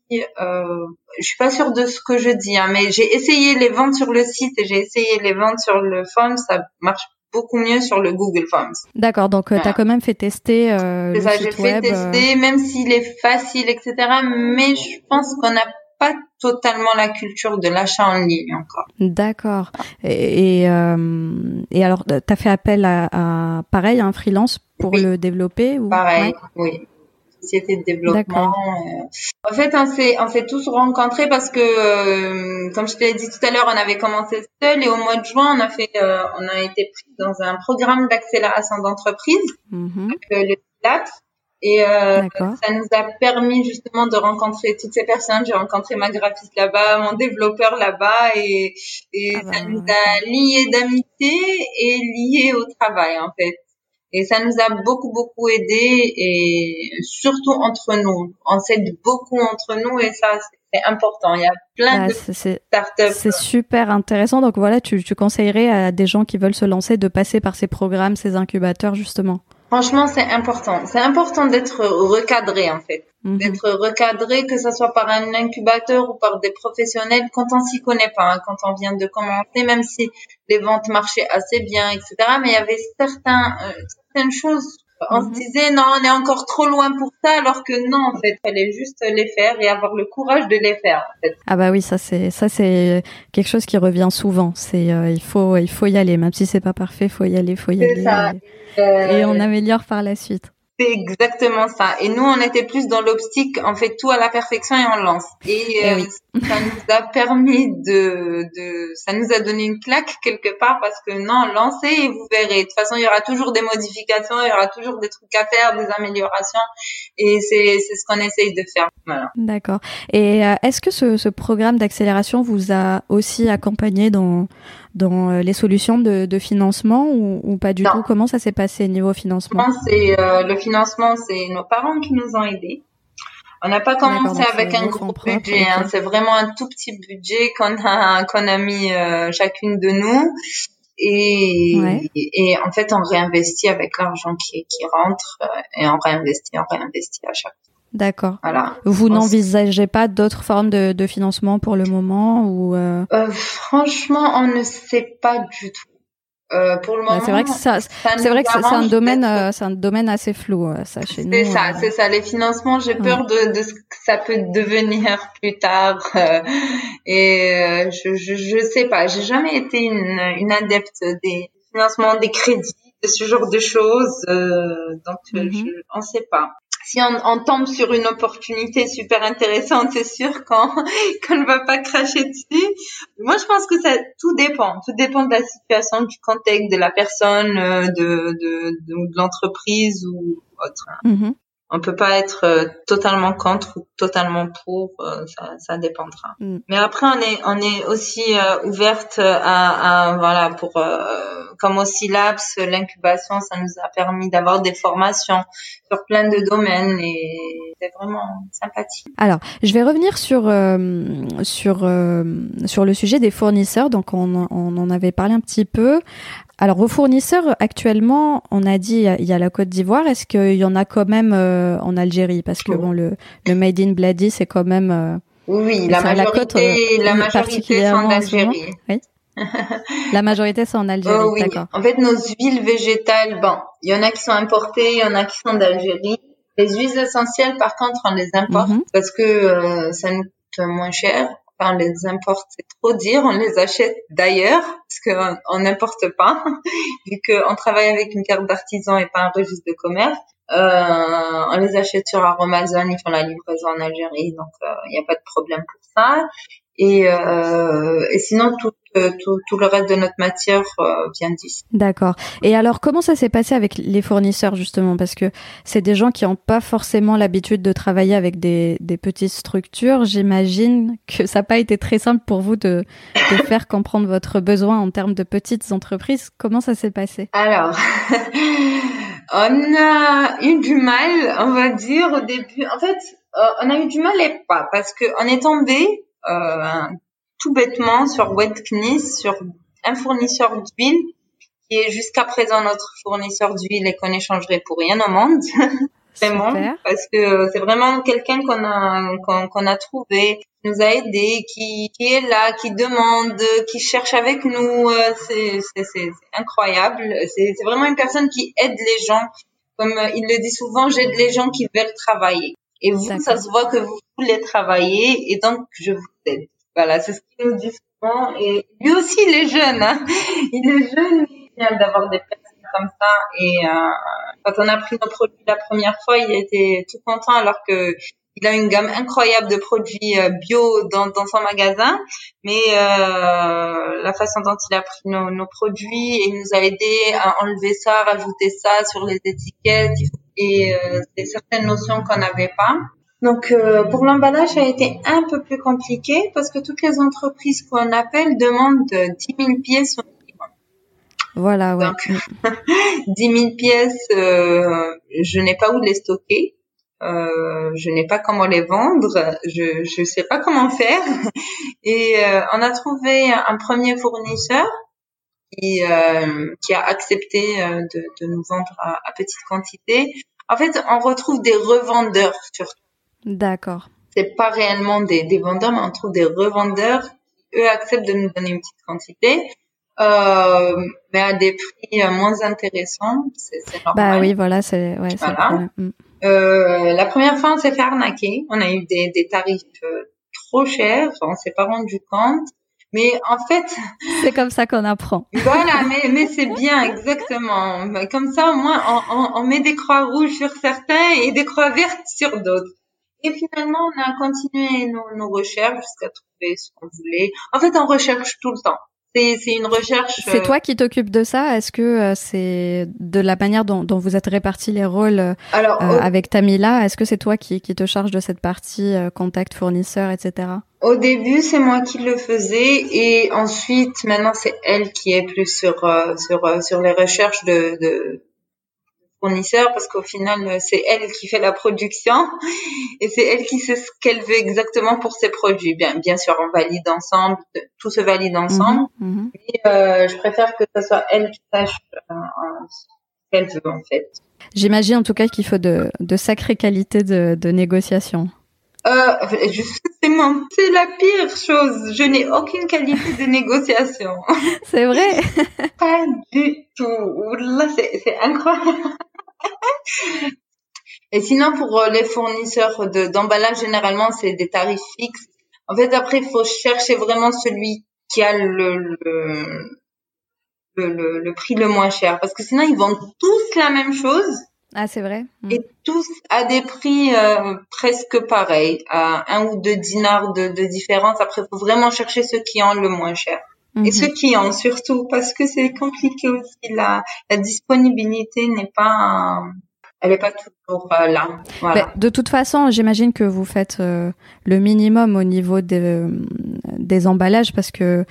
si, je suis pas sûre de ce que je dis, hein, mais j'ai essayé les ventes sur le site et j'ai essayé les ventes sur le phone, ça marche beaucoup mieux sur le Google Forms. D'accord, donc euh, tu as quand même fait tester euh, le ça, j'ai fait euh. tester, même s'il est facile, etc. Mais je pense qu'on n'a pas totalement la culture de l'achat en ligne encore. D'accord. Et, et, euh, et alors, tu as fait appel à, à, pareil, un freelance pour le développer ou... Pareil, oui société de développement. Euh. En fait, on s'est on s'est tous rencontrés parce que, euh, comme je te l'ai dit tout à l'heure, on avait commencé seul et au mois de juin, on a fait, euh, on a été pris dans un programme d'accélération d'entreprise, mm le PILAT. Et ça nous a permis justement de rencontrer toutes ces personnes. J'ai rencontré ma graphiste là-bas, mon développeur là-bas, et, et ah ça bah nous a liés d'amitié et liés au travail en fait. Et ça nous a beaucoup, beaucoup aidé et surtout entre nous. On s'aide beaucoup entre nous et ça, c'est important. Il y a plein ah, de startups. C'est super intéressant. Donc voilà, tu, tu conseillerais à des gens qui veulent se lancer de passer par ces programmes, ces incubateurs, justement. Franchement, c'est important. C'est important d'être recadré, en fait. Mhm. D'être recadré, que ce soit par un incubateur ou par des professionnels, quand on s'y connaît pas, hein, quand on vient de commencer, même si les ventes marchaient assez bien, etc. Mais il y avait certains, euh, certaines choses on se mhm. disait non, on est encore trop loin pour ça, alors que non, en fait, il fallait juste les faire et avoir le courage de les faire. En fait. Ah bah oui, ça c'est ça c'est quelque chose qui revient souvent. C'est euh, il faut il faut y aller, même si c'est pas parfait, faut y aller, faut y aller. Ça. Et on euh, améliore par la suite. C'est exactement ça. Et nous, on était plus dans l'optique, on fait tout à la perfection et on lance. Et, eh euh, ça nous a permis de, de, ça nous a donné une claque quelque part parce que non, lancez et vous verrez. De toute façon, il y aura toujours des modifications, il y aura toujours des trucs à faire, des améliorations. Et c'est, c'est ce qu'on essaye de faire. Voilà. D'accord. Et euh, est-ce que ce, ce programme d'accélération vous a aussi accompagné dans, dans euh, les solutions de, de financement ou, ou, pas du tout? Comment ça s'est passé niveau financement? C'est euh, le financement, c'est nos parents qui nous ont aidés. On n'a pas commencé avec un gros budget, hein. c'est vraiment un tout petit budget qu'on a qu'on a mis euh, chacune de nous. Et, et, en fait, on réinvestit avec l'argent qui, qui rentre et on réinvestit, on réinvestit à chaque fois. D'accord. Voilà. Vous n'envisagez pas d'autres formes de, de, financement pour le moment ou euh... Euh, Franchement, on ne sait pas du tout. Euh, pour le moment, c'est vrai que ça, c'est vrai que c'est un domaine, c'est un domaine assez flou, ça chez nous. C'est ça, c'est ça. Les financements, j'ai peur de, de ce que ça peut devenir plus tard. et je, je, je sais pas. J'ai jamais été une, une adepte des financements, des crédits, de ce genre de choses. donc, mm je, on sait pas si on, on, tombe sur une opportunité super intéressante, c'est sûr qu'on qu'on ne va pas cracher dessus. Moi, je pense que ça tout dépend. Tout dépend de la situation, du contexte, de la personne, euh, de de, de, l'entreprise ou autre. Mm-hmm on peut pas être euh, totalement contre ou totalement pour, euh, ça, ça, dépendra. Mm. Mais après, on est, on est aussi euh, ouverte à, à, voilà, pour comme aussi Labs, l'incubation, ça nous a permis d'avoir des formations sur plein de domaines et c'est vraiment sympathique. Alors, je vais revenir sur sur sur le sujet des fournisseurs. Donc, on, on en avait parlé un petit peu. Alors, vos fournisseurs, actuellement, on a dit, il y a la Côte d'Ivoire. Est-ce qu'il y en a quand même euh, en Algérie? Parce que, bon, le, le Made in Bloody, c'est quand même... Euh, oui, la majorité, la, côte, la majorité, c'est en Algérie. Oui. la majorité, c'est en Algérie, oh, oui. d'accord. En fait, nos huiles végétales, bon, il y en a qui sont importées, il y en a qui sont d'Algérie. Les huiles essentielles, par contre, on les importe mhm. parce que euh, ça nous coûte moins cher on les importe, c'est trop dire, on les achète d'ailleurs, parce qu'on on n'importe pas, vu qu'on travaille avec une carte d'artisan et pas un registre de commerce. Euh, on les achète sur Amazon, ils font la livraison en Algérie, donc il euh, n'y a pas de problème pour ça. Et, euh, et sinon, toutes tout, tout, le reste de notre matière vient d'ici. D'accord. Et alors, comment ça s'est passé avec les fournisseurs justement? Parce que c'est des gens qui n'ont pas forcément l'habitude de travailler avec des, des petites structures. J'imagine que ça n'a pas été très simple pour vous de, de faire comprendre votre besoin en termes de petites entreprises. Comment ça s'est passé? Alors. On a eu du mal, on va dire, au début. En fait, euh, on a eu du mal et pas, parce qu'on est tombé euh, tout bêtement sur Webknis, sur un fournisseur d'huile qui est jusqu'à présent notre fournisseur d'huile et qu'on échangerait pour rien au monde. vraiment, parce que c'est vraiment quelqu'un qu'on a qu'on a trouvé, qui nous a aidé, qui, qui est là, qui demande, qui cherche avec nous. Euh, c'est c'est incroyable. C'est vraiment une personne qui aide les gens. Comme il le dit souvent, j'aide les gens qui veulent travailler. Et vous, ça se voit que vous voulez travailler et donc je vous aide. Voilà, c'est ce qu'il nous dit souvent. Et lui aussi, il est jeune. Hein. Il est jeune, il vient d'avoir des personnes comme ça. Et euh, quand on a pris nos produits la première fois, il était tout content alors que il a une gamme incroyable de produits euh, bio dans, dans son magasin, mais euh, la façon dont il a pris nos, nos produits et il nous a aidé à enlever ça, rajouter ça sur les étiquettes et euh, certaines notions qu'on n'avait pas. Donc euh, pour l'emballage, ça a été un peu plus compliqué parce que toutes les entreprises qu'on appelle demandent 10 000 pièces voilà, ouais. Donc, 10 000 pièces, euh, je n'ai pas où les stocker. Euh, je n'ai pas comment les vendre, je je sais pas comment faire. Et euh, on a trouvé un premier fournisseur qui euh, qui a accepté euh, de, de nous vendre à, à, petite quantité. En fait, on retrouve des revendeurs surtout. D'accord. C'est pas réellement des, des vendeurs, mais on trouve des revendeurs. Eux acceptent de nous donner une petite quantité euh, mais à des prix euh, moins intéressants. C'est normal. Bah oui, voilà, c'est ouais, voilà. Mm. Euh, la première fois, on s'est fait arnaquer. On a eu des, des tarifs trop chers. On s'est pas rendu compte. Mais en fait, c'est comme ça qu'on apprend. Voilà, mais mais c'est bien exactement. Comme ça, au moins, on, on, on, met des croix rouges sur certains et des croix vertes sur d'autres. Et finalement, on a continué nos, nos recherches jusqu'à trouver ce qu'on voulait. En fait, on recherche tout le temps. C'est une recherche. C'est toi qui t'occupes de ça? Est-ce que euh, c'est de la manière dont, dont, vous êtes répartis les rôles euh, avec Tamila Est-ce que c'est toi qui, qui, te charge de cette partie euh, contact fournisseur, etc. Au début, c'est moi qui le faisais et ensuite, maintenant, c'est elle qui est plus sur sur sur les recherches de, de fournisseur parce qu'au final c'est elle qui fait la production et c'est elle qui sait ce qu'elle veut exactement pour ses produits. Bien, bien sûr, on valide ensemble, tout se valide ensemble. Mm euh, je préfère que ce soit elle qui sache euh, ce qu'elle veut en fait. J'imagine en tout cas qu'il faut de, de sacrées qualités de, de négociation. Euh, c'est la pire chose. Je n'ai aucune qualité de négociation. C'est vrai. Pas du tout. Là, c'est incroyable. Et sinon, pour euh, les fournisseurs d'emballage, généralement, c'est des tarifs fixes. En fait, après, il faut chercher vraiment celui qui a le, le, le, le, prix le moins cher. Parce que sinon, ils vendent tous la même chose. Ah, c'est vrai. Hmm. Et tous à des prix euh, presque pareils, à un ou deux dinars de, de différence. Après, il faut vraiment chercher ceux qui ont le moins cher. Et mhm. ceux qui ont surtout, parce que c'est compliqué aussi, la, la disponibilité n'est pas, elle n'est pas toujours euh, là. Voilà. de toute façon, j'imagine que vous faites euh, le minimum au niveau des, des emballages parce que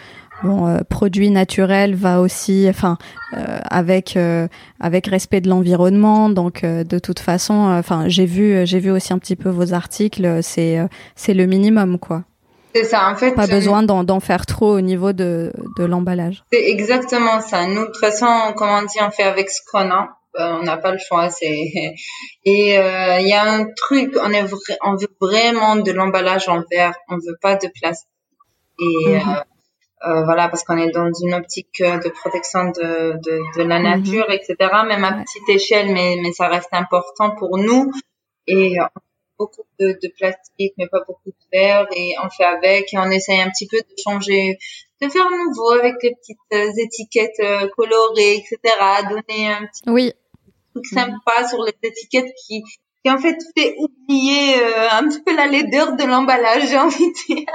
bon, euh, produit naturel va aussi, enfin, avec avec respect de l'environnement. Donc, de toute façon, enfin, j'ai vu j'ai vu aussi un petit peu vos articles. C'est c'est le minimum, quoi. C'est ça, en fait. Pas besoin d'en faire trop au niveau de, de l'emballage. C'est exactement ça. Nous, de toute façon, comme on dit, on fait avec ce qu'on a. Euh, on n'a pas le choix. C'est et euh, il y a un truc. On est on veut vraiment de l'emballage en verre. On veut pas de plastique. Et mhm. euh, voilà, parce qu'on est dans une optique de protection de, de, de la mhm. nature, etc. Même à petite échelle, mais mais ça reste important pour nous. Et beaucoup de, de, plastique, mais pas beaucoup de verre, et on fait avec, et on essaye un petit peu de changer, de faire nouveau avec les petites euh, étiquettes euh, colorées, etc. Donner un petit oui. truc sympa sur les étiquettes qui, qui en fait fait oublier euh, un petit peu la laideur de l'emballage, j'ai envie de dire.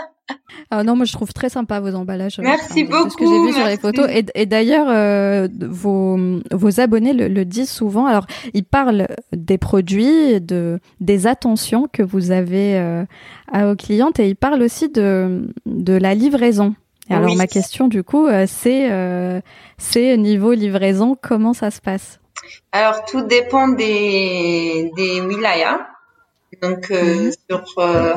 Ah non, moi je trouve très sympa vos emballages. Merci beaucoup. Ce que j'ai vu sur les photos. Et, d'ailleurs, euh, vos, vos abonnés le, disent souvent. Alors, ils parlent des produits, de, des attentions que vous avez euh, à vos clientes et ils parlent aussi de, de la livraison. alors, ma question du coup, euh, c'est c'est niveau livraison, comment ça se passe? Alors, tout dépend des, des wilayas. Donc euh, mhm. sur euh,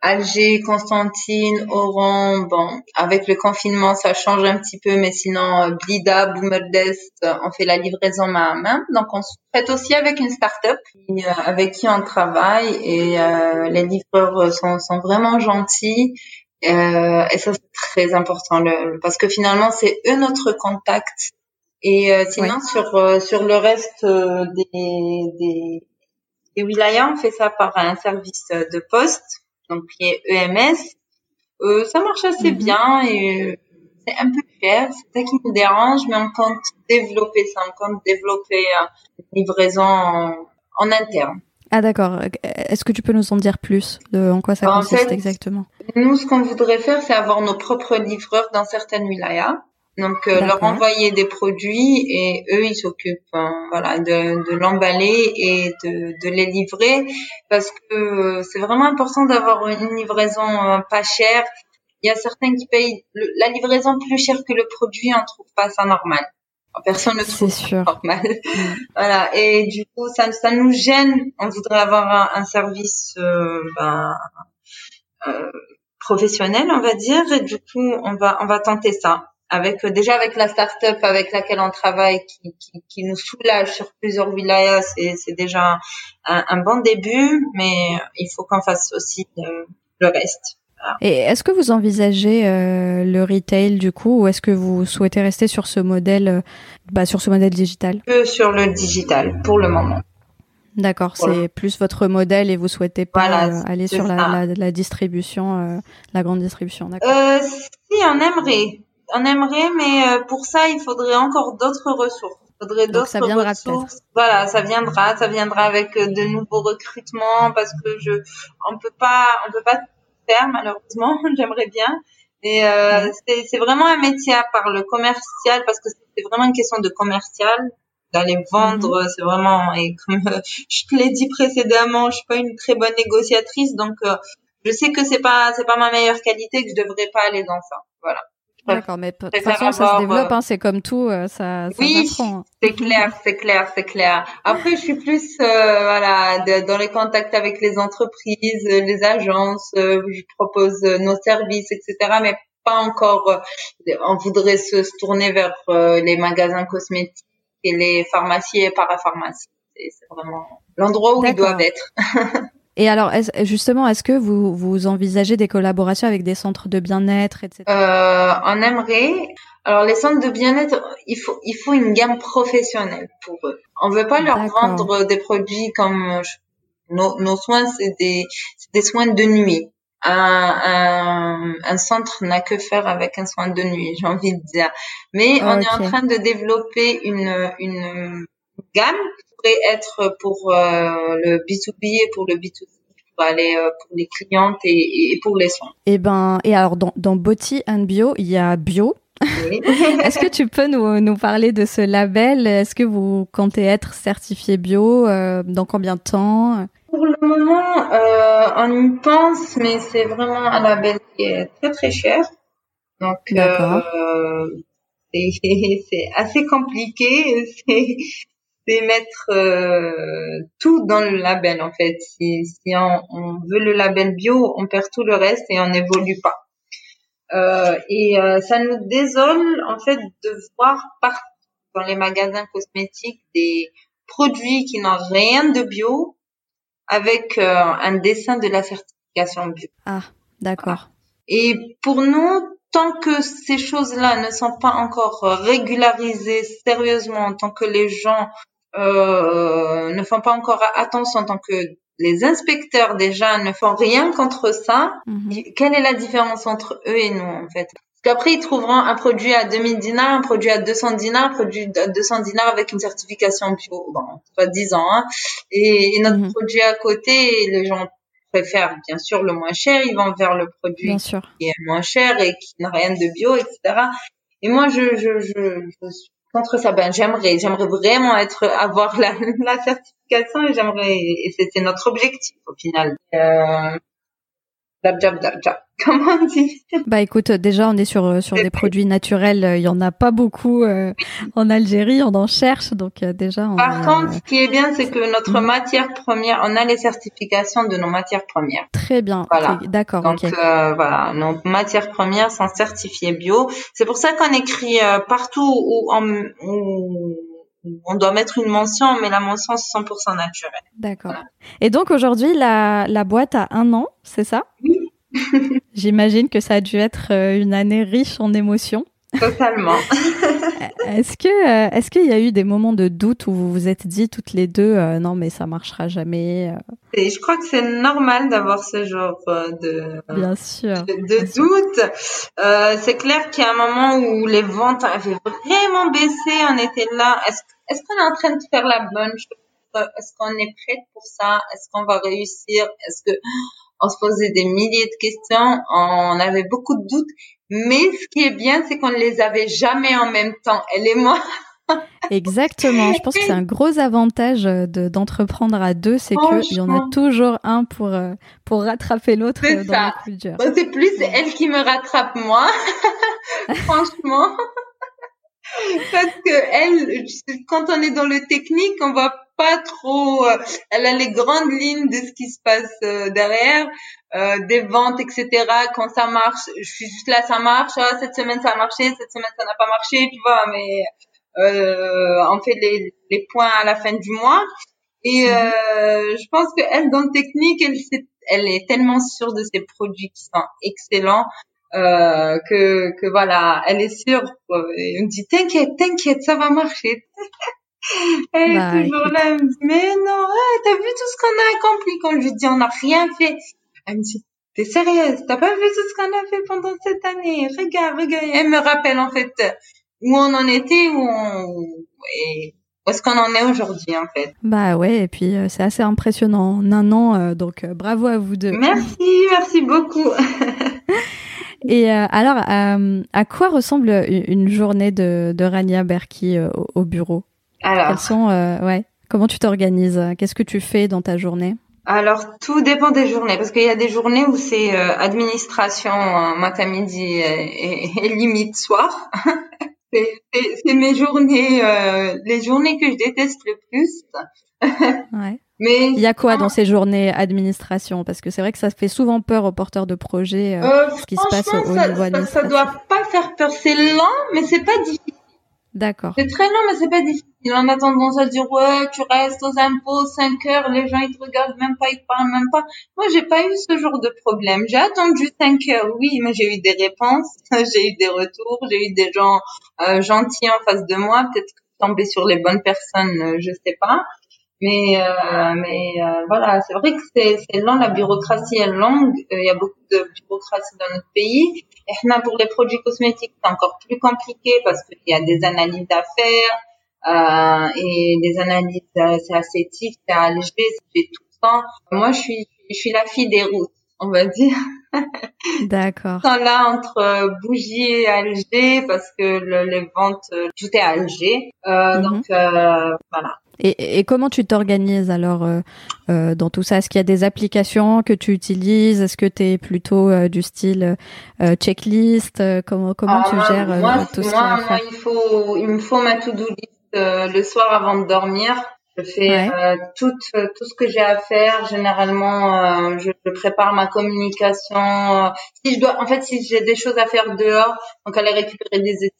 Alger, Constantine, Oran, bon, avec le confinement ça change un petit peu, mais sinon euh, Blida, Boumerdest, on fait la livraison main à main. Donc on se traite aussi avec une start-up avec qui on travaille et les livreurs sont, sont vraiment gentils. et ça c'est très important parce que finalement c'est eux notre contact. Et sinon sur sur le reste des, des et Wilaya, on fait ça par un service de poste, donc qui est EMS. Euh, ça marche assez mhm. bien et euh, c'est un peu cher, c'est ça qui nous dérange, mais on compte développer ça, on compte développer une livraison en, interne. Ah d'accord. Est-ce que tu peux nous en dire plus de en quoi ça consiste exactement? Nous, ce qu'on voudrait faire, c'est avoir nos propres livreurs dans certaines wilayas. Donc euh, leur envoyer des produits et eux ils s'occupent hein, voilà de, de l'emballer et de, de les livrer parce que euh, c'est vraiment important d'avoir une livraison euh, pas chère. Il y a certains qui payent la livraison plus chère que le produit, on trouve pas ça normal. Personne ne trouve ça normal. Voilà et du coup ça ça nous gêne. On voudrait avoir un, un service ben, professionnel on va dire et du coup on va on va tenter ça avec euh, déjà avec la start-up avec laquelle on travaille qui, qui, qui nous soulage sur plusieurs wilayas, c'est déjà un, un, bon début, mais il faut qu'on fasse aussi le, le reste. Et est-ce que vous envisagez euh, le retail du coup, ou est-ce que vous souhaitez rester sur ce modèle, euh, bah, sur ce modèle digital? Que sur le digital pour le moment. D'accord, c'est plus votre modèle et vous souhaitez pas aller sur la, la, la, distribution, la grande distribution. Euh, si on aimerait, on aimerait, mais euh, pour ça, il faudrait encore d'autres ressources. Il faudrait d'autres ressources. Voilà, ça viendra, ça viendra avec euh, de nouveaux recrutements parce que je, on peut pas, on peut pas faire malheureusement. J'aimerais bien. Et euh, c'est vraiment un métier à part le commercial parce que c'est vraiment une question de commercial d'aller vendre. Mhm. C'est vraiment et comme je te l'ai dit précédemment, je suis pas une très bonne négociatrice, donc je sais que c'est pas c'est pas ma meilleure qualité que je devrais pas aller dans ça. Voilà. D'accord, mais de toute façon, ça se développe, hein, c'est comme tout, euh, ça, ça Oui, hein. c'est clair, c'est clair, c'est clair. Après, je suis plus, euh, voilà, dans les contacts avec les entreprises, les agences, euh, je propose nos services, etc., mais pas encore, on voudrait se, tourner vers les magasins cosmétiques et les pharmacies et parapharmacies. C'est vraiment l'endroit où ils doivent être. Et alors, justement, est-ce que vous, vous envisagez des collaborations avec des centres de bien-être, etc. Euh, on aimerait. Alors, les centres de bien-être, il faut, il faut une gamme professionnelle pour eux. On veut pas leur vendre des produits comme nos, nos soins, c'est des, des soins de nuit. Un, un, un, centre n'a que faire avec un soin de nuit, j'ai envie de dire. Mais on est en train de développer une, une gamme pourrait être pour euh, le B2B et pour le B2C pour aller euh, pour les clientes et, et, pour les soins. Et eh ben et alors dans dans Body and Bio, il y a bio. Oui. Est-ce que tu peux nous, nous parler de ce label? Est-ce que vous comptez être certifié bio euh, Dans combien de temps? Pour le moment, euh, on y pense, mais c'est vraiment un label qui est très très cher. Donc, euh, c'est assez compliqué. C'est c'est mettre euh, tout dans le label en fait. Si, si on, on, veut le label bio, on perd tout le reste et on n'évolue pas. Euh, et euh, ça nous désole en fait de voir partout dans les magasins cosmétiques des produits qui n'ont rien de bio avec un dessin de la certification bio. Ah, d'accord. Et pour nous, tant que ces choses-là ne sont pas encore régularisées sérieusement, tant que les gens euh, ne font pas encore attention tant que les inspecteurs déjà ne font rien contre ça. Mhm. Quelle est la différence entre eux et nous en fait? Parce qu'après ils trouveront un produit à 2000 dinars, un produit à 200 dinars, un produit à 200 dinars avec une certification bio, bon, pas 10 ans, hein, et, notre mhm. produit à côté, les gens préfèrent bien sûr le moins cher, ils vont vers le produit qui est moins cher et qui n'a rien de bio, etc. Et moi, je, je, je, je suis contre ça. Ben, j'aimerais, j'aimerais vraiment être, avoir la, la certification et j'aimerais, et c'était notre objectif au final. Euh, Comment on dit Bah écoute, déjà on est sur euh, sur des produits naturels, euh, il y en a pas beaucoup euh, en Algérie, on en cherche donc déjà. On Par contre, ce qui est bien, c'est que notre mm. matière première, on a les certifications de nos matières premières. Très bien. Voilà. D'accord. Donc voilà, nos matières premières sont certifiées bio. C'est pour ça qu'on écrit partout où, où on doit mettre une mention, mais la mention c'est 100% naturel. D'accord. Et donc aujourd'hui, la, la boîte a un an, c'est ça? Oui. J'imagine que ça a dû être euh, une année riche en émotions. Totalement. est-ce que euh, est-ce qu'il y a eu des moments de doute où vous vous êtes dit toutes les deux euh, non mais ça marchera jamais Et je crois que c'est normal d'avoir ce genre de bien sûr de, doute. c'est clair qu'il y a un moment où les ventes avaient vraiment baissé. On était là. Est-ce est-ce qu'on est en train de faire la bonne chose? Est-ce qu'on est prête pour ça? Est-ce qu'on va réussir? Est-ce que on se posait des milliers de questions, on avait beaucoup de doutes, mais ce qui est bien, c'est qu'on ne les avait jamais en même temps, elle et moi. Exactement. Je pense que c'est un gros avantage de, d'entreprendre à deux, c'est qu'il y en a toujours un pour, euh, pour rattraper l'autre euh, dans la culture. c'est plus elle qui me rattrape moi, franchement. Parce que elle, quand on est dans le technique, on va pas trop. Euh, elle a les grandes lignes de ce qui se passe euh, derrière, euh, des ventes, etc. Quand ça marche, je suis juste là, ça marche. Ah, cette semaine ça a marché, cette semaine ça n'a pas marché, tu vois. Mais on fait les, les points à la fin du mois. Et mhm. je pense que elle, dans le technique, elle, elle est tellement sûre de ses produits qui sont excellents. Euh, que que voilà, elle est sûre. Elle me dit t'inquiète, t'inquiète, ça va marcher. Elle est toujours là, elle me dit, mais non, t'as vu tout ce qu'on a accompli quand je lui dis on n'a rien fait. Elle me dit, t'es sérieuse, t'as pas vu tout ce qu'on a fait pendant cette année, regarde, regarde. Elle me rappelle en fait où on en était, où on, et où est-ce qu'on en est aujourd'hui en fait. Bah ouais, et puis euh, c'est assez impressionnant en un an, euh, donc euh, bravo à vous deux. Merci, merci beaucoup. Et alors, à quoi ressemble une journée de, de Rania Berki au bureau? Alors, sont, euh, ouais, comment tu t'organises? Qu'est-ce que tu fais dans ta journée? Alors tout dépend des journées parce qu'il y a des journées où c'est euh, administration euh, matin midi et, et, limite soir. c'est mes journées, les journées que je déteste le plus. ouais. Mais il y a quoi dans ces journées administration? Parce que c'est vrai que ça fait souvent peur aux porteurs de projets ce qui se passe au, niveau administratif. Ça, ça doit pas faire peur. C'est lent, mais c'est pas difficile. D'accord. C'est très long, mais c'est pas difficile. On a tendance à dire, ouais, tu restes aux impôts 5 heures, les gens, ils te regardent même pas, ils te parlent même pas. Moi, j'ai pas eu ce genre de problème. J'ai attendu 5 heures, oui, mais j'ai eu des réponses, j'ai eu des retours, j'ai eu des gens euh, gentils en face de moi. Peut-être tomber sur les bonnes personnes, euh, je sais pas. Mais, euh, mais euh, voilà, c'est vrai que c'est long, la bureaucratie est longue, euh, il y a beaucoup de bureaucratie dans notre pays. Et pour les produits cosmétiques, c'est encore plus compliqué parce qu'il y a des analyses à faire euh, et des analyses, c'est assez c'est allégé, c'est tout ça. Moi, je suis, je suis la fille des routes, on va dire. D'accord. Là entre Bougie et Alger parce que le, les ventes, tout est à Alger. Euh, mhm. Donc voilà. Et, comment tu t'organises alors euh, euh, dans tout ça? Est-ce qu'il y a des applications que tu utilises? Est-ce que tu es plutôt euh, du style checklist? Comment comment tu gères moi, tout ça Moi, il faut il me faut ma to-do list le soir avant de dormir. Je fais tout tout ce que j'ai à faire. Généralement, je, je, prépare ma communication. Si je dois, en fait, si j'ai des choses à faire dehors, donc aller récupérer des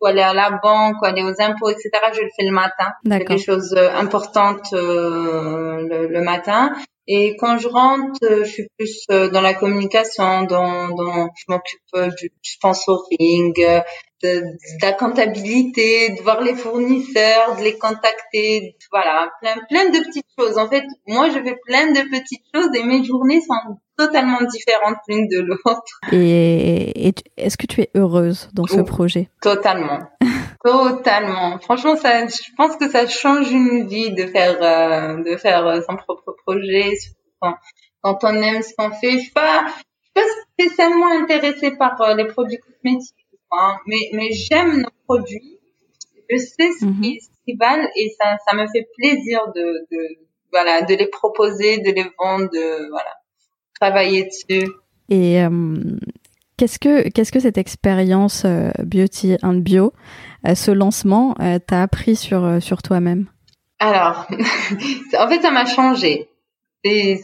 ou aller à la banque, ou aller aux impôts, etc. Je le fais le matin. Des choses euh, importantes euh, le, matin. Et quand je rentre, euh, je suis plus dans la communication, dans, dans je m'occupe du sponsoring, de, de, la comptabilité, de voir les fournisseurs, de les contacter, voilà, plein plein de petites choses. En fait, moi, je fais plein de petites choses et mes journées sont totalement différentes l'une de l'autre. Et, est-ce que tu es heureuse dans ce projet? Totalement. Totalement. Franchement, ça, je pense que ça change une vie de faire, euh, de faire euh, son propre projet. Quand quand on aime ce qu'on fait. Je suis pas, je suis pas spécialement intéressée par euh, les produits cosmétiques, hein, mais, mais j'aime nos produits. Je sais ce Mhm. qu'ils valent et ça, ça me fait plaisir de, de, voilà, de les proposer, de les vendre, de, voilà, travailler dessus. Et euh, qu'est-ce que qu'est-ce que cette expérience euh, Beauty and Bio, euh, ce lancement, t'a appris sur sur toi-même? Alors, en fait, ça m'a changé. C'est,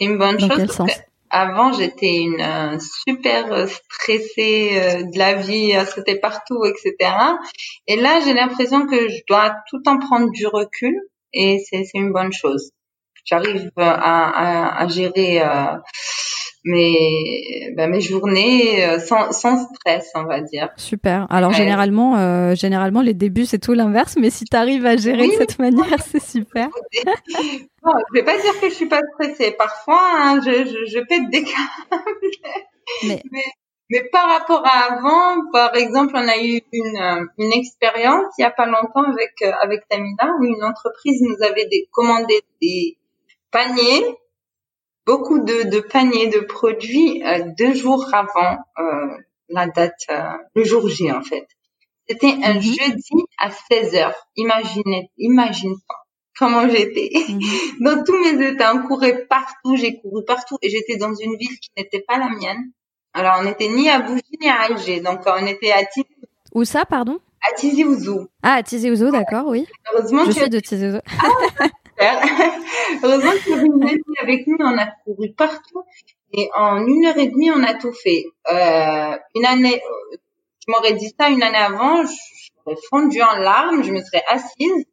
une bonne Dans chose. quel sens? Avant, j'étais une euh, super euh, stressée euh, de la vie, à sauter partout, etc. Et là, j'ai l'impression que je dois tout temps prendre du recul et c'est, une bonne chose. J'arrive euh, à, à, à gérer euh, mes, ben, mes journées euh, sans, sans stress, on va dire. Super. Alors Ouais. généralement, euh, généralement les débuts c'est tout l'inverse, mais si tu arrives à gérer Oui. de cette manière, c'est super. Bon, je vais pas dire que je suis pas stressée. Parfois, hein, je, je, je pète des câbles. Mais- mais par rapport à avant, par exemple, on a eu une, euh, une expérience il y a pas longtemps avec euh, avec Tamina où une entreprise nous avait des, commandé des paniers, beaucoup de, de paniers de produits euh, deux jours avant euh, la date, euh, le jour J en fait. C'était un Mhm. jeudi à 16 heures. Imaginez, imagine pas comment j'étais Mhm. dans tous mes états, on courait partout, j'ai couru partout et j'étais dans une ville qui n'était pas la mienne. Alors, on n'était ni à Bougie ni à Alger, donc on était à, Tizi, Où ça, pardon? à Tizi Ouzou. Ah, à Tizi Ouzou, d'accord, oui. Heureusement Je y suis de Tizi Ouzou. Heureusement y avait une amie avec nous, on a couru partout et en une heure et demie, on a tout fait. Euh, une année, je m'aurais dit ça une année avant, j'aurais fondu en larmes, je me serais assise,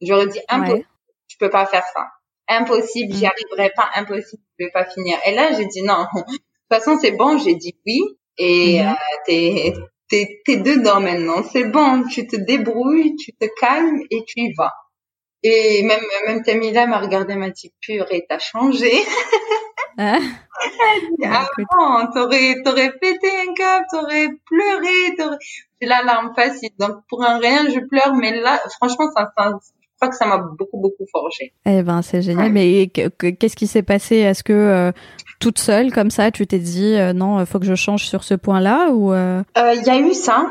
j'aurais dit impossible, Ouais. je peux pas faire ça. Impossible, j'y Mm. arriverai pas, impossible, je vais pas finir. Et là, j'ai dit non. De toute façon, c'est bon, j'ai dit oui et Mhm. euh, t'es t'es t'es dedans maintenant. C'est bon, tu te débrouilles, tu te calmes et tu y vas. Et même même Tamila m'a regardé, m'a dit purée, t'as changé. Ah, Ah bon, t'aurais t'aurais pété un câble, t'aurais pleuré, t'aurais j'ai la larme facile. Donc pour un rien, je pleure, mais là, franchement, ça, ça je crois que ça m'a beaucoup beaucoup forgé. Eh ben, c'est génial. Ouais. Mais que- que- qu'est-ce qui s'est passé? Est-ce que euh, toute seule, comme ça, tu t'es dit euh, non, faut que je change sur ce point-là ou euh, Euh, Il y a eu ça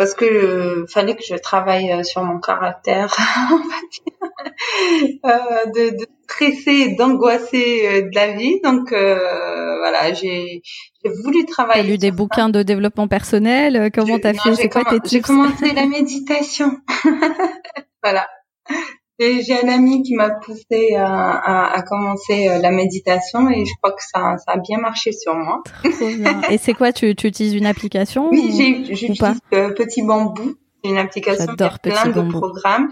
parce que euh, fallait que je travaille euh, sur mon caractère, euh, de, de stresser, d'angoisser de la vie. Donc euh, voilà, j'ai voulu t'as travailler. lu des ça. bouquins de développement personnel Comment t'as fait? J'ai commencé la méditation. voilà. J'ai un ami qui m'a poussé à, à, à commencer euh, la méditation et je crois que ça, ça a bien marché sur moi. Trop bien. Et c'est quoi tu, tu utilises une application Oui, ou- j'utilise euh, Petit Bambou. C'est une application qui a plein de Bambou. programmes.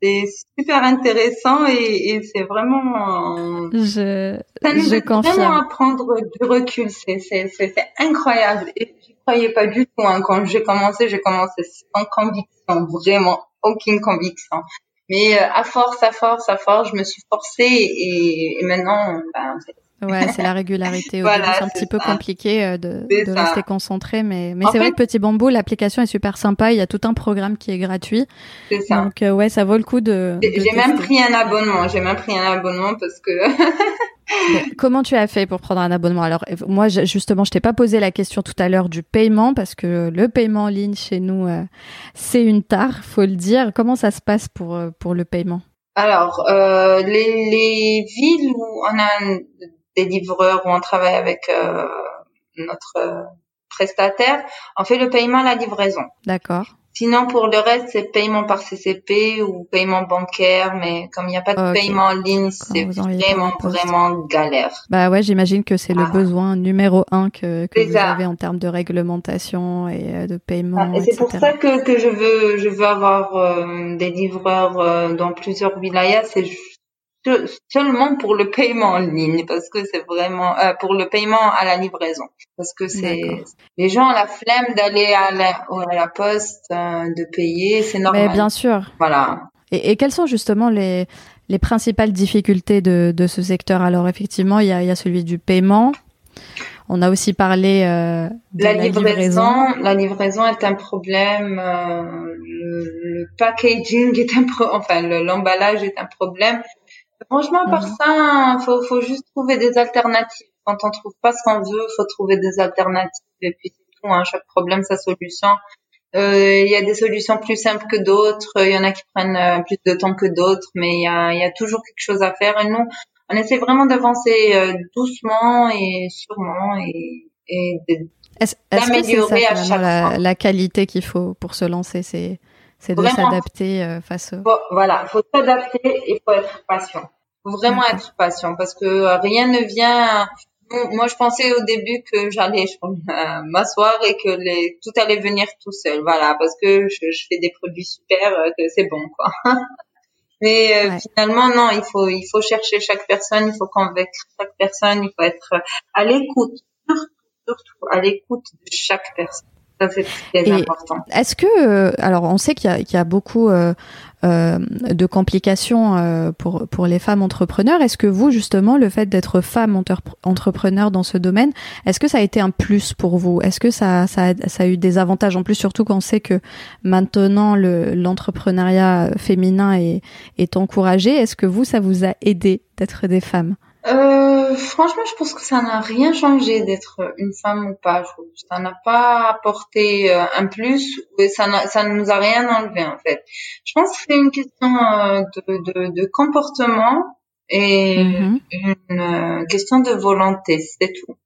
C'est super intéressant et, et c'est vraiment... Je, Ça nous je aide vraiment confirme. à prendre du recul. C'est incroyable. Et j'y croyais pas du tout. Hein. Quand j'ai commencé, j'ai commencé sans conviction, vraiment aucune conviction. Mais euh, à force, à force, à force, je me suis forcée et, et maintenant, ben, Ouais, c'est la régularité. Au Voilà, début, c'est un petit peu compliqué euh, de, de rester concentré, mais, mais c'est vrai que Petit Bambou, l'application est super sympa. Il y a tout un programme qui est gratuit. c'est ça. Donc, euh, ouais, ça vaut le coup de. J'ai de j'ai même pris un abonnement. J'ai même pris un abonnement parce que comment tu as fait pour prendre un abonnement? Alors, euh, moi, justement, je t'ai pas posé la question tout à l'heure du paiement parce que le paiement en ligne chez nous, euh, c'est une tare, faut le dire. Comment ça se passe pour, pour le paiement? Alors, euh, les, les villes où on a un- des livreurs, où on travaille avec euh, notre euh, prestataire, on fait le paiement à la livraison. D'accord. Sinon, pour le reste, c'est paiement par CCP ou paiement bancaire, mais comme il n'y a pas de Ok. paiement en ligne, c'est envoyez par vraiment, vraiment galère. Bah ouais, j'imagine que c'est le Ah. besoin numéro un que, que C'est vous ça. avez en termes de réglementation et euh, de paiement, Ah, et c'est pour ça que, que je veux, je veux avoir euh, des livreurs euh, dans plusieurs wilayas. C'est seulement pour le paiement en ligne, parce que c'est vraiment euh, pour le paiement à la livraison, parce que c'est les gens ont la flemme d'aller à la, à la poste, euh, de payer, c'est normal. Mais bien sûr. Voilà. Et, et quelles sont justement les, les principales difficultés de, de ce secteur? Alors effectivement, il y a, y a celui du paiement. On a aussi parlé euh, de La, la, livraison, la livraison est un problème. euh, le, le packaging est un enfin le- l'emballage est un problème. Franchement, par mhm. ça, faut, faut juste trouver des alternatives. Quand on trouve pas ce qu'on veut, faut trouver des alternatives. Et puis c'est tout. Hein. Chaque problème, sa solution. Euh, il y a des solutions plus simples que d'autres. Il y en a qui prennent euh, plus de temps que d'autres, mais il y a, y a toujours quelque chose à faire. Et nous, on essaie vraiment d'avancer euh, doucement et sûrement et, et d'améliorer à chaque la, la qualité qu'il faut pour se lancer. C'est c'est de s'adapter euh, face au... Voilà, il faut s'adapter et il faut être patient. Faut vraiment être patient parce que euh, rien ne vient... Moi, je pensais au début que j'allais euh, m'asseoir et que les, tout allait venir tout seul. Voilà, parce que je, je fais des produits super, que c'est bon, quoi. Mais finalement, non, il faut, il faut chercher chaque personne, il faut convaincre chaque personne, il faut être à l'écoute, surtout, surtout à l'écoute de chaque personne c'est important. Est-ce que, euh, alors on sait qu'il y, y, a beaucoup euh, euh, de complications euh, pour, pour les femmes entrepreneurs. Est-ce que vous, justement, le fait d'être femme entrepreneur dans ce domaine, est-ce que ça a été un plus pour vous? Est-ce que ça, ça, a, ça a eu des avantages? En plus, surtout quand on sait que maintenant l'entrepreneuriat féminin est, est encouragé Est-ce que vous, ça vous a aidé d'être des femmes? Euh, franchement, je pense que ça n'a rien changé d'être une femme ou pas. Ça n'a pas apporté euh, un plus, ça, ça ne nous a rien enlevé en fait. Je pense que c'est une question euh, de, de, de comportement et mm-hmm. une euh, question de volonté, c'est tout.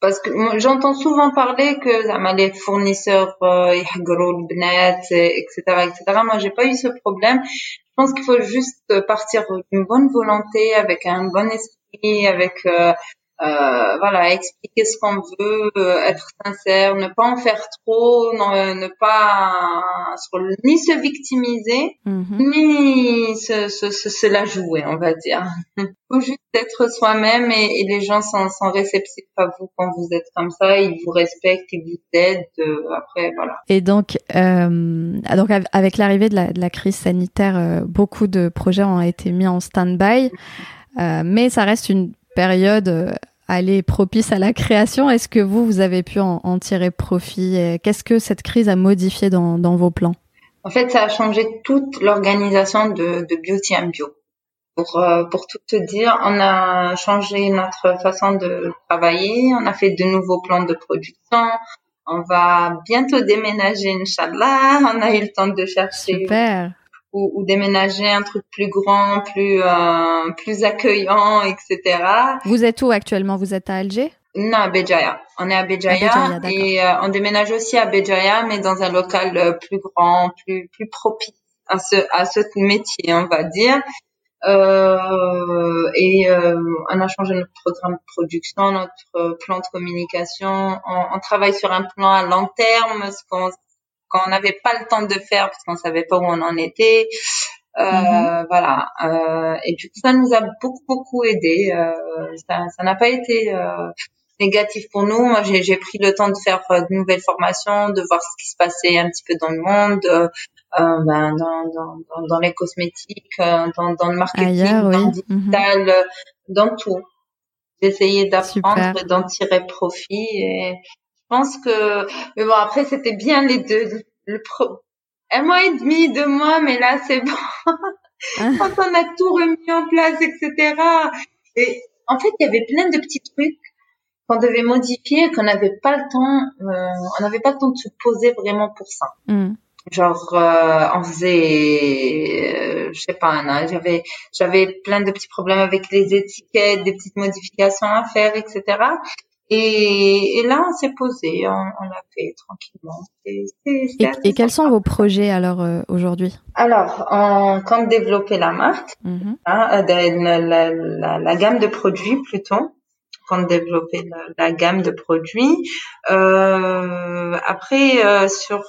Parce que j'entends souvent parler que les fournisseurs euh, etc., etc. Moi, j'ai pas eu ce problème. Je pense qu'il faut juste partir d'une bonne volonté, avec un bon esprit avec euh, euh, voilà, expliquer ce qu'on veut, euh, être sincère, ne pas en faire trop, ne pas ni se victimiser, mhm. ni se, se, se, la jouer, on va dire. Faut juste être soi-même et, les gens sont, sont, réceptifs à vous quand vous êtes comme ça, ils vous respectent, ils vous aident. après, voilà. Et donc, euh, donc avec l'arrivée de la, de la, crise sanitaire, beaucoup de projets ont été mis en stand-by. Euh, mais ça reste une période euh, aller propice à la création. Est-ce que vous, vous avez pu en, tirer profit Qu'est-ce que cette crise a modifié dans, dans, vos plans? En fait, ça a changé toute l'organisation de, de, Beauty and Bio. Pour, euh, pour tout te dire, on a changé notre façon de travailler, on a fait de nouveaux plans de production, on va bientôt déménager, Inch'Allah, on a eu le temps de chercher Super ou, ou, déménager un truc plus grand, plus euh, plus accueillant, etc. Vous êtes où actuellement? Vous êtes à Alger? Non, à Béjaïa. On est à Béjaïa, et euh, on déménage aussi à Béjaïa, mais dans un local euh, plus grand, plus plus propice à ce à ce métier, on va dire. Euh, et euh, on a changé notre programme de production, notre plan de communication. On, on travaille sur un plan à long terme, ce qu'on quand on n'avait pas le temps de faire parce qu'on savait pas où on en était. Euh, mm-hmm. Voilà. Euh, et du coup, ça nous a beaucoup beaucoup aidé. Euh, ça n'a pas été euh, négatif pour nous. Moi, j'ai pris le temps de faire euh, de nouvelles formations, de voir ce qui se passait un petit peu dans le monde, euh, ben, dans, dans, dans, les cosmétiques, dans, dans le marketing, dans le digital, mm-hmm. dans tout. D'essayer d'apprendre et d'en tirer profit. Et pense que, mais bon, après, c'était bien les deux. Le pro... Un mois et demi, deux mois, mais là, c'est bon. Ah. Quand on a tout remis en place, etc. Et en fait, il y avait plein de petits trucs qu'on devait modifier, qu'on n'avait pas le temps, euh, on n'avait pas le temps de se poser vraiment pour ça. Mm. Genre, euh, on faisait, euh, je sais pas, j'avais, j'avais plein de petits problèmes avec les étiquettes, des petites modifications à faire, etc. Et, et, là, on s'est posé, on, on l'a fait tranquillement. et, et quels sont vos projets alors euh, aujourd'hui? Alors, on compte développer la marque, mm-hmm. hein, euh, la, la, la, la, gamme de produits plutôt. On compte développer la, gamme de produits. Euh, après, euh, sur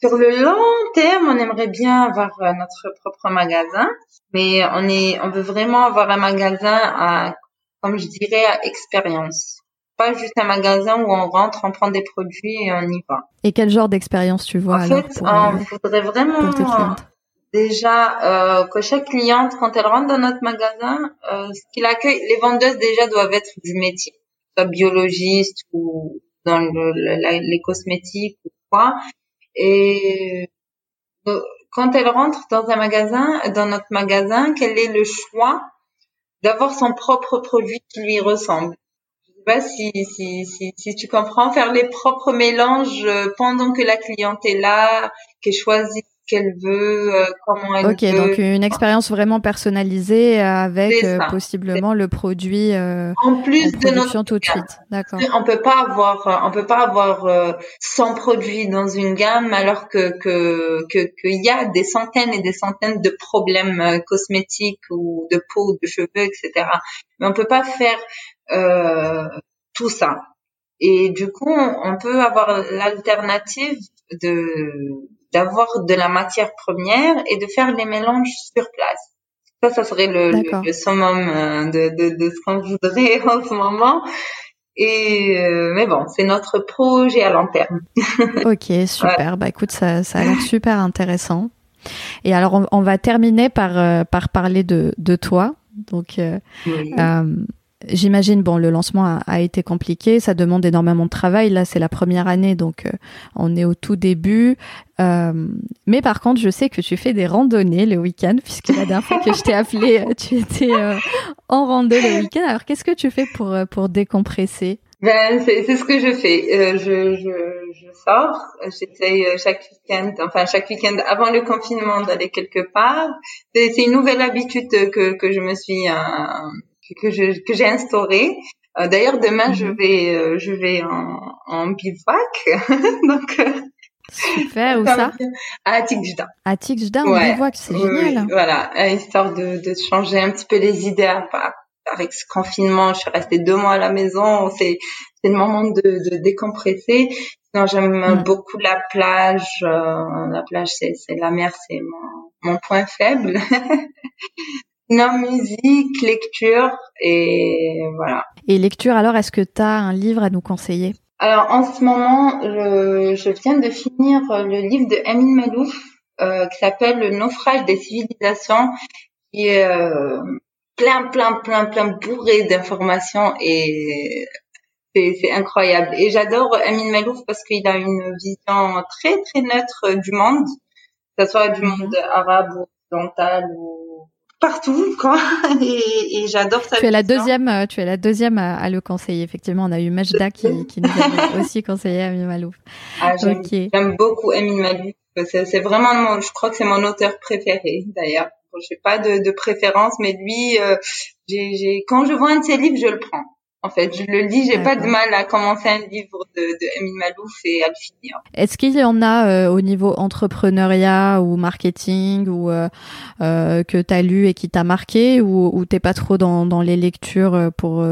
sur le long terme, on aimerait bien avoir notre propre magasin, mais on est, on veut vraiment avoir un magasin à comme je dirais, à expérience. Pas juste un magasin où on rentre, on prend des produits et on y va. Et quel genre d'expérience tu vois En fait, on euh, voudrait vraiment déjà euh, que chaque cliente, quand elle rentre dans notre magasin, euh, ce qu'il accueille, les vendeuses déjà doivent être du métier, soit biologiste ou dans le, les cosmétiques ou quoi. Et quand elle rentre dans un magasin, dans notre magasin, quel est le choix d'avoir son propre produit qui lui ressemble. Je sais pas si, si, si, si tu comprends, faire les propres mélanges pendant que la cliente est là, qu'elle choisit qu'elle veut, euh, comment elle veut. Ok, donc une expérience vraiment personnalisée avec euh, possiblement le produit euh, en plus de notre tout de suite. D'accord. On peut pas avoir, on peut pas avoir 100 produits dans une gamme alors que que qu'il y a des centaines et des centaines de problèmes cosmétiques ou de peau, de cheveux, etc. Mais on peut pas faire tout ça. Et du coup, on peut avoir l'alternative de d'avoir de la matière première et de faire les mélanges sur place. Ça, ça serait le, le, summum euh, de, de, de ce qu'on voudrait en ce moment. Et euh, mais bon, c'est notre projet à long terme. ok, super. Bah écoute, ça, ça a l'air super intéressant. Et alors, on, on va terminer par euh, par parler de de toi. Donc, euh, J'imagine, bon, le lancement a, été compliqué, ça demande énormément de travail. Là, c'est la première année, donc euh, on est au tout début. Euh, mais par contre, je sais que tu fais des randonnées le week-end, puisque la dernière fois que je t'ai appelé, euh, tu étais en rando le week-end. Alors, qu'est-ce que tu fais pour pour décompresser? Ben, c'est ce que je fais. je, je, je sors. J'essaye chaque week-end, enfin chaque week-end avant le confinement d'aller quelque part. C'est une nouvelle habitude que que je me suis que je que j'ai instauré. Euh, D'ailleurs, demain, je mhm. vais euh, je vais en, en bivouac. Donc euh, Super, où ça? À Tigda. À Tigda, en bivouac, c'est génial. voilà, histoire de, de changer un petit peu les idées. Avec ce confinement, je suis restée deux mois à la maison. C'est c'est le moment de, de décompresser. Sinon, j'aime beaucoup la plage. Euh, la plage, c'est c'est la mer, c'est mon mon point faible. Non, musique, lecture et voilà. Et lecture, alors, est-ce que tu as un livre à nous conseiller? Alors, en ce moment, je, je, viens de finir le livre de Amin Malouf euh, qui s'appelle Le naufrage des civilisations, qui est euh, plein, plein, plein, plein bourré d'informations et c'est incroyable. Et j'adore Amin Malouf parce qu'il a une vision très, très neutre du monde, que ce soit du mhm. monde arabe ou occidental ou partout quoi et, et j'adore ça. Tu es la deuxième, euh, tu es la deuxième à, le conseiller. Effectivement, on a eu Majda qui, qui nous a aussi conseillé Amin Malouf. Ah, j'aime beaucoup Amin Malouf. C'est vraiment, mon, je crois que c'est mon auteur préféré d'ailleurs. Bon, je n'ai pas de, de, préférence, mais lui, euh, j'ai, quand je vois un de ses livres, je le prends. En fait, je le lis, j'ai pas de mal à commencer un livre de, de Emile Malouf et à le finir. Est-ce qu'il y en a euh, au niveau entrepreneuriat ou marketing ou euh, euh que tu as lu et qui t'a marqué ou, ou t'es pas trop dans, dans les lectures euh, pour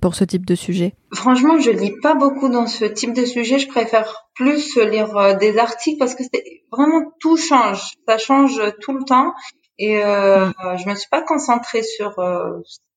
pour ce type de sujet? Franchement, je lis pas beaucoup dans ce type de sujet. Je préfère plus lire des articles parce que c'est vraiment tout change, ça change tout le temps. Et euh, mm. je me suis pas concentrée sur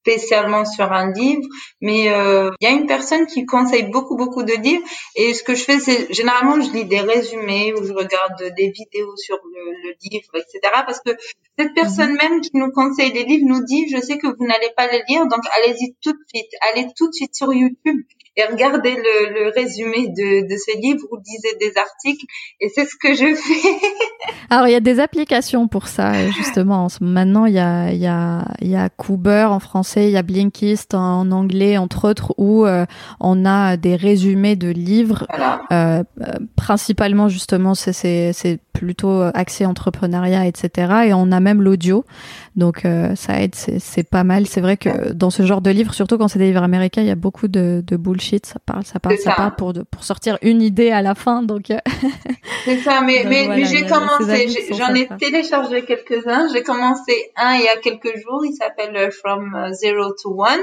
spécialement sur un livre, mais euh, il y a une personne qui conseille beaucoup beaucoup de livres et ce que je fais c'est généralement je lis des résumés ou je regarde des vidéos sur le, le livre, etc. Parce que cette personne mhm. même qui nous conseille des livres nous dit je sais que vous n'allez pas les lire donc allez-y tout de suite, allez tout de suite sur YouTube et regardez le, le résumé de, de ce livre ou lisez des articles et c'est ce que je fais. Alors il y a des applications pour ça justement. Maintenant il y a il y a il y a Cooper en français, il y a Blinkist en anglais entre autres où euh, on a des résumés de livres. Euh, euh, principalement justement c'est c'est plutôt axé entrepreneuriat etc. Et on a même l'audio donc euh, ça aide, c'est pas mal. C'est vrai que dans ce genre de livre, surtout quand c'est des livres américains, il y a beaucoup de, de bullshit. Ça parle, ça parle, ça, parle pour, sortir une idée à la fin. Donc euh, c'est ça. Mais, mais, j'ai commencé, j'en ai téléchargé quelques-uns. J'ai commencé un il y a quelques jours. Il s'appelle euh, From Zero to One.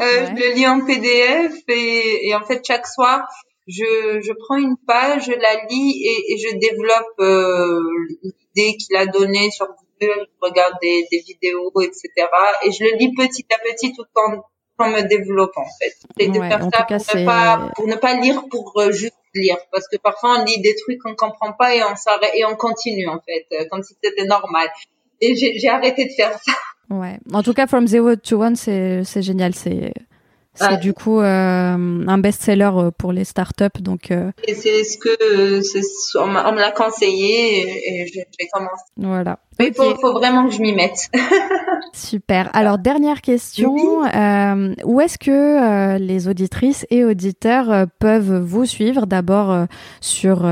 Euh, Je le lis en PDF et, et en fait chaque soir je, je prends une page, je la lis et, et je développe euh, l'idée qu'il a donnée sur je regarde des, des, vidéos, etc. Et je le lis petit à petit tout en, en me développant, en fait. Et de faire ça pour, ne pas, pour ne pas lire pour euh, juste lire. Parce que parfois, on lit des trucs qu'on comprend pas et on s'arrête, et on continue, en fait, euh, comme si c'était normal. Et j'ai arrêté de faire ça. Ouais. En tout cas, From Zero to One, c'est génial. C'est C'est du coup un best-seller pour les startups. Donc, et c'est ce que on, me l'a conseillé et, je vais commencer. Voilà. Mais il faut, vraiment que je m'y mette. Super. Alors, dernière question. Euh, où est-ce que euh, les auditrices et auditeurs euh, peuvent vous suivre? D'abord sur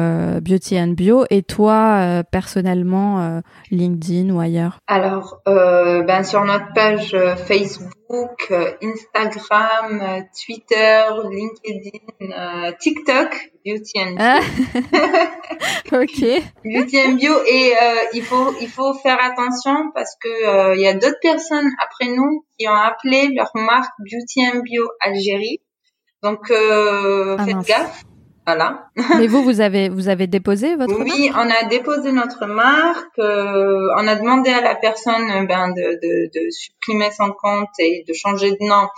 Beauty and Bio et toi, personnellement, LinkedIn ou ailleurs? Alors, ben, sur notre page Facebook, Instagram, Twitter, LinkedIn, TikTok, Beauty and Bio. Ah. ok. Beauty and Bio et il faut il faut faire attention parce que il y a d'autres personnes après nous qui ont appelé leur marque Beauty and Bio Algérie. Donc euh, ah, faites gaffe. Voilà. Mais vous, vous avez, vous avez déposé votre Oui, on a déposé notre marque. Euh, on a demandé à la personne ben, de, de, de, supprimer son compte et de changer de nom.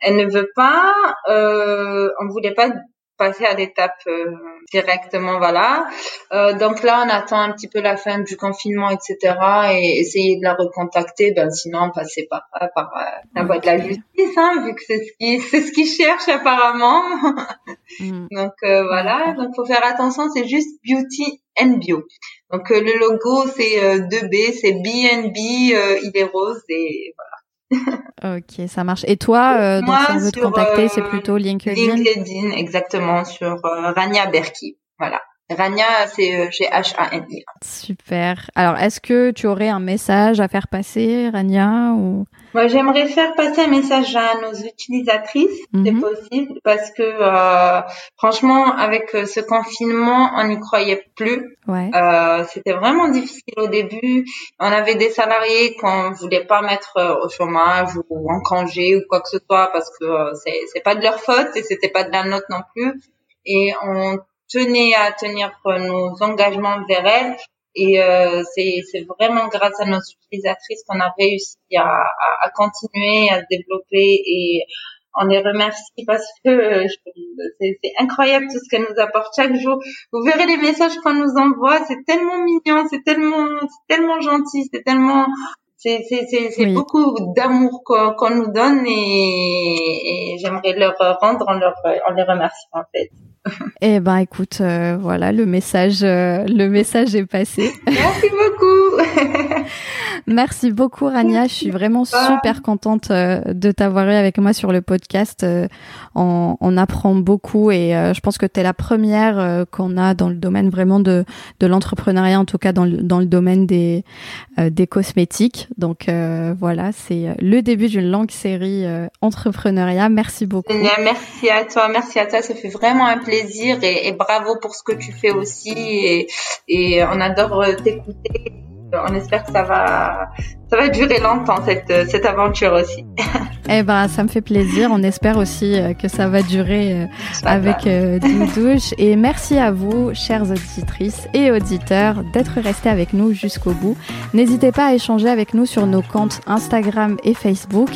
Elle ne veut pas. Euh, on voulait pas passer à l'étape euh, directement, voilà. Euh, donc là, on attend un petit peu la fin du confinement, etc. et essayer de la recontacter. Ben sinon, passer par, par euh, la voie de la justice, hein, vu que c'est ce qui c'est ce qu'ils cherchent apparemment. Mm. donc euh, voilà. Donc faut faire attention. C'est juste beauty and bio. Donc le logo c'est 2B, c'est BNB, il est rose et voilà ok, ça marche. Et toi, euh, donc, si on veut te contacter, c'est euh, plutôt LinkedIn? LinkedIn, exactement, sur euh, Rania Berki. Voilà. Rania, c'est G-H-A-N-I. Super. Alors, est-ce que tu aurais un message à faire passer, Rania ou... Moi, j'aimerais faire passer un message à nos utilisatrices, si c'est mhm. possible, parce que euh, franchement, avec euh, ce confinement, on n'y croyait plus. Ouais. Euh, C'était vraiment difficile au début. On avait des salariés qu'on voulait pas mettre euh, au chômage ou en congé ou quoi que ce soit, parce que euh, c'est pas de leur faute et c'était pas de la nôtre non plus. Et on tenait à tenir nos engagements vers elles. Et euh, c'est vraiment grâce à nos utilisatrices qu'on a réussi à, à, à, continuer à se développer et on les remercie parce que euh, c'est incroyable tout ce qu'elles nous apportent chaque jour. Vous verrez les messages qu'on nous envoie, c'est tellement mignon, c'est tellement, tellement gentil, c'est tellement c'est c'est beaucoup d'amour qu'on nous donne et, et j'aimerais leur rendre en leur en les remerciant en fait. Eh ben, écoute, euh, voilà, le message, euh, le message est passé. Merci beaucoup. Merci beaucoup, Rania. Je suis vraiment super contente euh, de t'avoir eu avec moi sur le podcast. On, on apprend beaucoup et je pense que tu es la première qu'on a dans le domaine vraiment de, de l'entrepreneuriat, en tout cas dans le, dans le domaine des, des cosmétiques. Donc voilà, c'est le début d'une longue série entrepreneuriat. Merci beaucoup. Merci à toi, merci à toi. Ça fait vraiment un plaisir et, bravo pour ce que tu fais aussi et, et on adore t'écouter. On espère que ça va, ça va durer longtemps cette, cette aventure aussi. Eh ben, ça me fait plaisir. On espère aussi euh, que ça va durer euh, avec euh, Doudouche. Et merci à vous, chères auditrices et auditeurs, d'être restés avec nous jusqu'au bout. N'hésitez pas à échanger avec nous sur nos comptes Instagram et Facebook.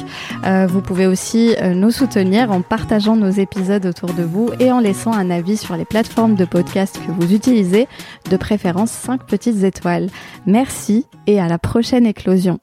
vous pouvez aussi nous soutenir en partageant nos épisodes autour de vous et en laissant un avis sur les plateformes de podcast que vous utilisez, de préférence 5 petites étoiles. Merci et à la prochaine éclosion.